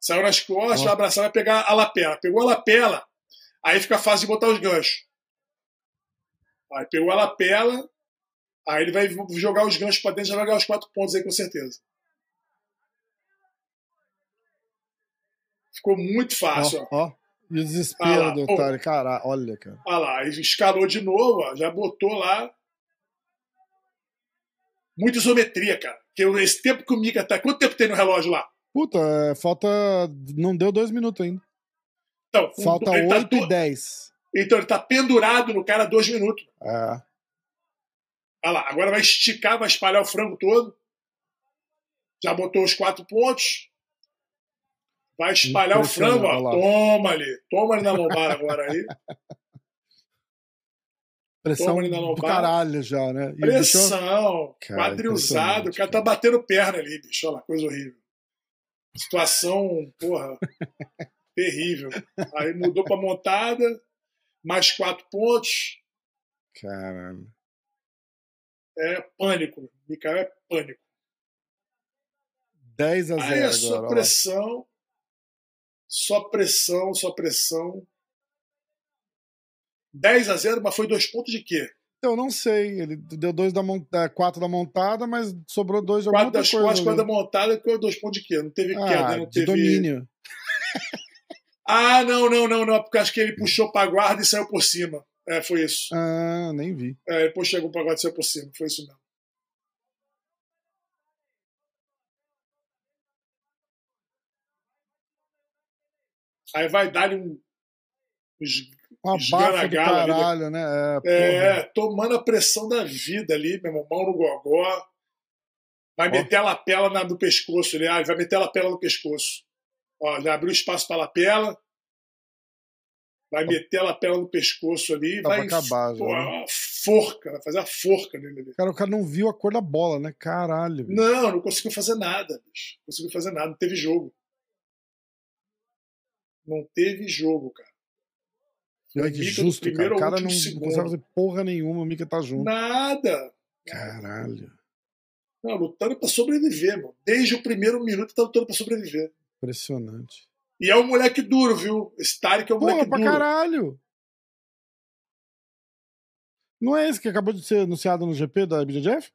Speaker 3: Saiu nas costas, vai abraçar, vai pegar a lapela. Pegou a lapela, aí fica fácil de botar os ganchos. Aí pegou a lapela, aí ele vai jogar os ganchos pra dentro e já vai ganhar os quatro pontos aí com certeza. Ficou muito fácil, ó.
Speaker 1: ó, ó. E o desespero
Speaker 3: Ah lá,
Speaker 1: do otário. Cara, olha, cara.
Speaker 3: Olha lá, aí escalou de novo, ó, já botou lá. Muita isometria, cara. Porque esse tempo que o Mika tá. Quanto tempo tem no relógio lá?
Speaker 1: Puta, é, falta. Não deu dois minutos ainda.
Speaker 3: Então,
Speaker 1: Falta
Speaker 3: ele tá
Speaker 1: 8 e
Speaker 3: do-
Speaker 1: 10.
Speaker 3: Então ele tá pendurado no cara dois minutos.
Speaker 1: É.
Speaker 3: Olha lá, agora vai esticar, vai espalhar o frango todo. Já botou os quatro pontos. Vai espalhar o frango, ó. Toma ali. Toma ali na lombar agora aí.
Speaker 1: Pressão
Speaker 3: ali na
Speaker 1: do
Speaker 3: lombar.
Speaker 1: caralho já, né? E bicho-
Speaker 3: Pressão, quadrilzado. O cara tá batendo perna ali, bicho. Olha lá, coisa horrível. Situação, porra, terrível. Aí mudou pra montada, mais quatro pontos.
Speaker 1: Caralho.
Speaker 3: É pânico. Mikael é pânico.
Speaker 1: 10 a 0
Speaker 3: Aí é só
Speaker 1: agora.
Speaker 3: pressão, só pressão, só pressão. 10 a 0, mas foi dois pontos de quê?
Speaker 1: Eu não sei. Ele deu dois da montada, quatro da montada, mas sobrou dois de
Speaker 3: Quatro das
Speaker 1: coisa.
Speaker 3: quatro da montada, que dois pontos de quê? Não teve queda,
Speaker 1: ah,
Speaker 3: não
Speaker 1: de
Speaker 3: teve.
Speaker 1: domínio.
Speaker 3: Ah, não, não, não, não, porque acho que ele puxou pra guarda e saiu por cima. É, foi isso.
Speaker 1: Ah, nem vi.
Speaker 3: É, depois chegou pra guarda e saiu por cima. Foi isso mesmo. Aí vai dar-lhe um. uns-
Speaker 1: Um abafo do
Speaker 3: Esgaragalo ali, né?
Speaker 1: caralho, né? É.
Speaker 3: É, tomando a pressão da vida ali, meu irmão, mão no gogó. Vai meter a lapela na, no pescoço, ele, ah, vai meter a lapela no pescoço. Ó, já abriu espaço pra lapela. Vai meter a lapela no pescoço ali
Speaker 1: Tá
Speaker 3: vai.
Speaker 1: acabar já,
Speaker 3: pô,
Speaker 1: né?
Speaker 3: uma forca, vai fazer a forca nele ali.
Speaker 1: Cara, o cara não viu a cor da bola, né? Caralho. bicho.
Speaker 3: Não, não conseguiu fazer nada, bicho. Não conseguiu fazer nada, não teve jogo. Não teve jogo, cara. Mika do
Speaker 1: justo, cara. O cara não
Speaker 3: segundo.
Speaker 1: consegue fazer porra nenhuma, o Mika tá junto.
Speaker 3: Nada.
Speaker 1: Caralho.
Speaker 3: Não, lutando pra sobreviver, mano. Desde o primeiro minuto tá lutando pra sobreviver.
Speaker 1: Impressionante.
Speaker 3: E é um moleque duro, viu? Esse Tarek é um
Speaker 1: Porra,
Speaker 3: moleque
Speaker 1: pra
Speaker 3: duro.
Speaker 1: caralho! Não é esse que acabou de ser anunciado no GP da IBJJF?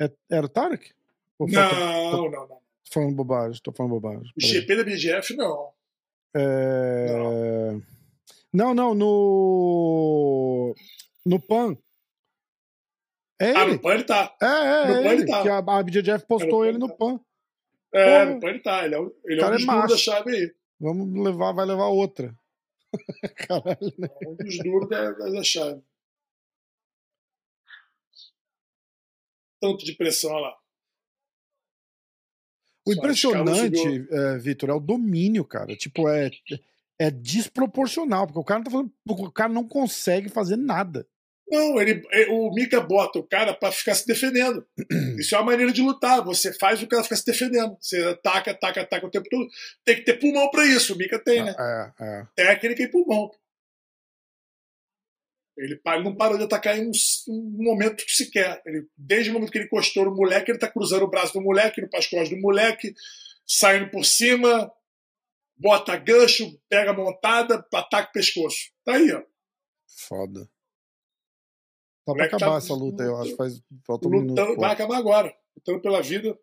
Speaker 1: É, era o Tarek? Ou falta-
Speaker 3: Não, não, não.
Speaker 1: Tô falando bobagem, tô falando bobagem.
Speaker 3: O. GP da BGF, não.
Speaker 1: É... Não, não, no. No PAN. É
Speaker 3: Ah,
Speaker 1: ele.
Speaker 3: no PAN ele tá.
Speaker 1: É, é,
Speaker 3: no
Speaker 1: é
Speaker 3: PAN ele tá.
Speaker 1: Que a, a BJJF postou
Speaker 3: É,
Speaker 1: ele
Speaker 3: no
Speaker 1: no
Speaker 3: PAN. É,
Speaker 1: Porra.
Speaker 3: no PAN ele tá. Ele é, o- ele é
Speaker 1: Cara
Speaker 3: um
Speaker 1: é
Speaker 3: dos duros
Speaker 1: macho.
Speaker 3: da chave aí.
Speaker 1: Vamos levar, vai levar outra. Caralho, né?
Speaker 3: É um dos duros da, da chave. Tanto de pressão, olha lá.
Speaker 1: O impressionante,
Speaker 3: escala
Speaker 1: é, Vitor, é o domínio, cara. Tipo, é, é desproporcional, porque o cara não tá falando. O cara não consegue fazer nada.
Speaker 3: Não, ele, é, o Mika bota o cara pra ficar se defendendo. Isso é uma maneira de lutar. Você faz o cara ficar se defendendo. Você ataca, ataca, ataca o tempo todo. Tem que ter pulmão pra isso. O Mika tem, né?
Speaker 1: É, é.
Speaker 3: Técnica e pulmão. Ele, ele não parou de atacar em um, um momento sequer. Ele, desde o momento que ele encostou no moleque, ele tá cruzando o braço do moleque, no pascote do moleque, saindo por cima, bota gancho, pega a montada, ataca o pescoço. Tá aí, ó.
Speaker 1: Foda. Tá pra
Speaker 3: Moleque
Speaker 1: acabar
Speaker 3: tá-
Speaker 1: essa luta aí, eu acho. que Faz, falta um minuto.
Speaker 3: Lutando,
Speaker 1: pô.
Speaker 3: vai acabar agora. Lutando pela vida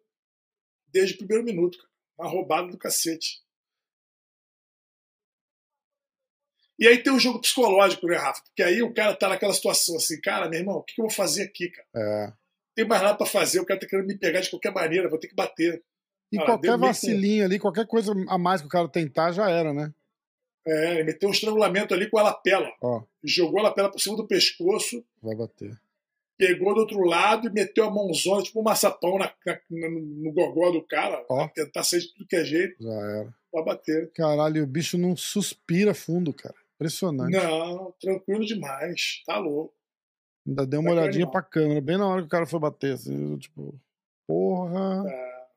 Speaker 3: desde o primeiro minuto. cara. Uma roubada do cacete. E aí tem o jogo psicológico, né, Rafa? Porque aí o cara tá naquela situação assim, cara, meu irmão, o que eu vou fazer aqui, cara?
Speaker 1: É.
Speaker 3: Não tem mais nada pra fazer, o cara tá querendo me pegar de qualquer maneira, vou ter que bater.
Speaker 1: E
Speaker 3: Ah,
Speaker 1: qualquer vacilinho ali, qualquer coisa a mais que o cara tentar, já era, né?
Speaker 3: É, ele meteu um estrangulamento ali com a lapela.
Speaker 1: Ó,
Speaker 3: Jogou a lapela por cima do pescoço,
Speaker 1: vai bater.
Speaker 3: pegou do outro lado e meteu a mãozona, tipo um maçapão na, na- no, no gogó do cara,
Speaker 1: Ó.
Speaker 3: pra tentar sair de tudo que é jeito,
Speaker 1: Já era.
Speaker 3: pra bater.
Speaker 1: Caralho, o bicho não suspira fundo, cara. Impressionante.
Speaker 3: Não, tranquilo demais. Tá louco.
Speaker 1: Ainda deu uma olhadinha animal. pra câmera, bem na hora que o cara foi bater, assim, tipo, porra. É...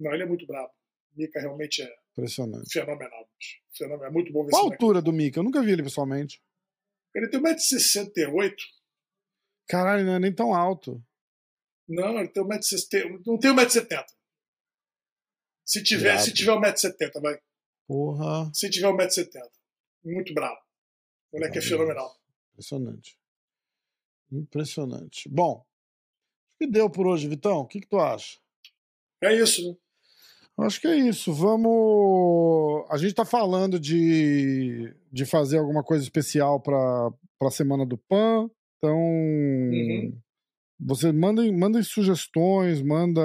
Speaker 3: Não, ele é muito brabo. Mika realmente é
Speaker 1: Impressionante.
Speaker 3: fenomenal. fenomenal. É muito bom ver
Speaker 1: Qual a altura do Mika? Eu nunca vi ele pessoalmente.
Speaker 3: Ele tem 1,68m.
Speaker 1: Caralho, não é nem tão alto.
Speaker 3: Não, ele tem 1,60m. Não tem 1,70m. Se tiver, se tiver 1,70m, vai.
Speaker 1: Porra.
Speaker 3: Se tiver 1,70m. Muito bravo. O moleque é fenomenal.
Speaker 1: Impressionante. Impressionante. Bom, o que deu por hoje, Vitão? O que, que tu acha?
Speaker 3: É isso, né?
Speaker 1: Acho que é isso. Vamos. A gente está falando de, de fazer alguma coisa especial para a Semana do PAN. Então, uhum. você mandem, mandem sugestões, manda.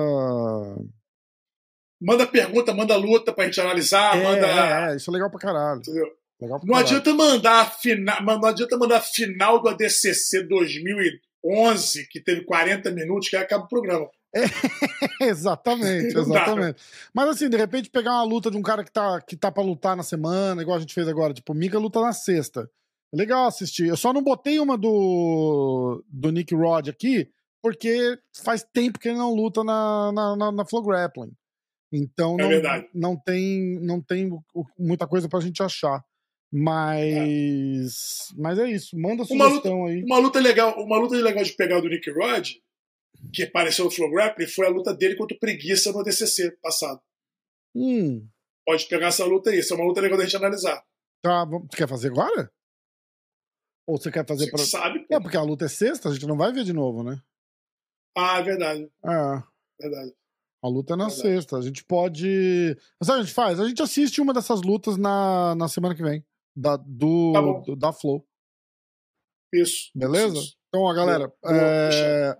Speaker 3: Manda pergunta, manda luta pra gente analisar. É, manda...
Speaker 1: é, é, isso é legal pra caralho.
Speaker 3: Entendeu?
Speaker 1: Legal
Speaker 3: não. Adianta mandar final, não adianta mandar final do ADCC 2011, que teve 40 minutos, que acaba o programa.
Speaker 1: É, exatamente, exatamente. Mas assim, de repente pegar uma luta de um cara que tá, que tá pra lutar na semana, igual a gente fez agora, tipo, Mika luta na sexta. É legal assistir. Eu só não botei uma do, do Nick Rod aqui, porque faz tempo que ele não luta na, na, na, na Flow Grappling. Então
Speaker 3: é
Speaker 1: não, não tem, não tem muita coisa pra gente achar. Mas. É. Mas é isso. Manda sugestão
Speaker 3: uma luta,
Speaker 1: aí.
Speaker 3: Uma luta legal, uma luta legal de pegar do Nick Rod, que apareceu no Flow Grappling, foi a luta dele contra o Preguiça no DCC passado.
Speaker 1: Hum.
Speaker 3: Pode pegar essa luta aí. Essa é uma luta legal da gente analisar.
Speaker 1: Tá, você quer fazer agora? Ou você quer fazer
Speaker 3: você
Speaker 1: pra...
Speaker 3: sabe?
Speaker 1: Pô. É, porque a luta é sexta, a gente não vai ver de novo, né?
Speaker 3: Ah, é verdade.
Speaker 1: É.
Speaker 3: Verdade.
Speaker 1: A luta é na verdade. sexta. A gente pode. Sabe o que a gente faz? A gente assiste uma dessas lutas na, na semana que vem. Da, do,
Speaker 3: tá
Speaker 1: do da Flow.
Speaker 3: Isso.
Speaker 1: Beleza?
Speaker 3: Isso.
Speaker 1: Então, ó, galera.
Speaker 3: Boa,
Speaker 1: é...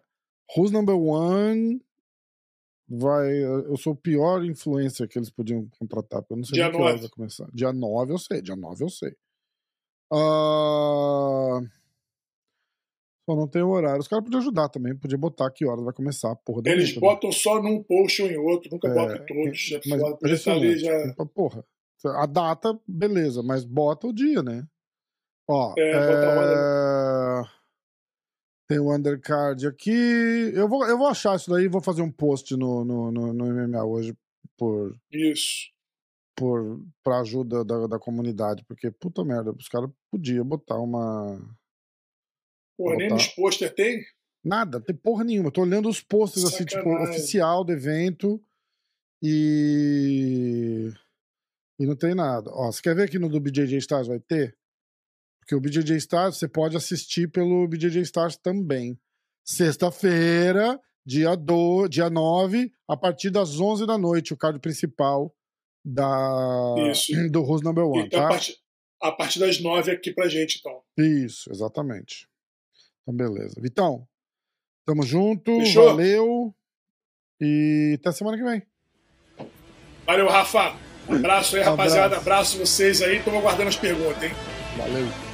Speaker 1: Who's number one? Vai. Eu sou o pior influencer que eles podiam contratar. Eu não sei
Speaker 3: Dia
Speaker 1: que horas vai começar. Dia 9 eu sei. Dia 9 eu sei. Uh... Só não tem horário. Os caras podiam ajudar também, podia botar que horas vai começar a porra
Speaker 3: Eles
Speaker 1: luta,
Speaker 3: botam né? só num post ou em outro, nunca
Speaker 1: É,
Speaker 3: botam todos. É
Speaker 1: mas
Speaker 3: foda. Podia estar ali já.
Speaker 1: Porra. A data, beleza, mas bota o dia, né? Ó,
Speaker 3: É,
Speaker 1: é... tem o undercard aqui. Eu vou, eu vou achar isso daí e vou fazer um post no, no, no, no MMA hoje por,
Speaker 3: Isso.
Speaker 1: por, pra ajuda da, da comunidade, porque puta merda, os caras podiam botar uma.
Speaker 3: Porra, nem
Speaker 1: Botar.
Speaker 3: nos pôster tem?
Speaker 1: Nada, tem porra nenhuma. Eu tô olhando os posters assim, tipo, oficial do evento e. E não tem nada. Ó, você quer ver aqui no do BJJ Stars vai ter? Porque o BJJ Stars você pode assistir pelo BJJ Stars também. Sexta-feira, dia, do, dia 9, a partir das 11 da noite, o card principal da,
Speaker 3: Isso.
Speaker 1: do Who's Number One,
Speaker 3: Então, a
Speaker 1: tá?
Speaker 3: partir, a partir das nove aqui pra gente, então.
Speaker 1: Isso, exatamente. Então, beleza. Vitão, tamo junto,
Speaker 3: Fechou?
Speaker 1: valeu. E até semana que vem.
Speaker 3: Valeu, Rafa. Abraço aí, rapaziada. Abraço vocês aí. Tô aguardando as perguntas, hein?
Speaker 1: Valeu.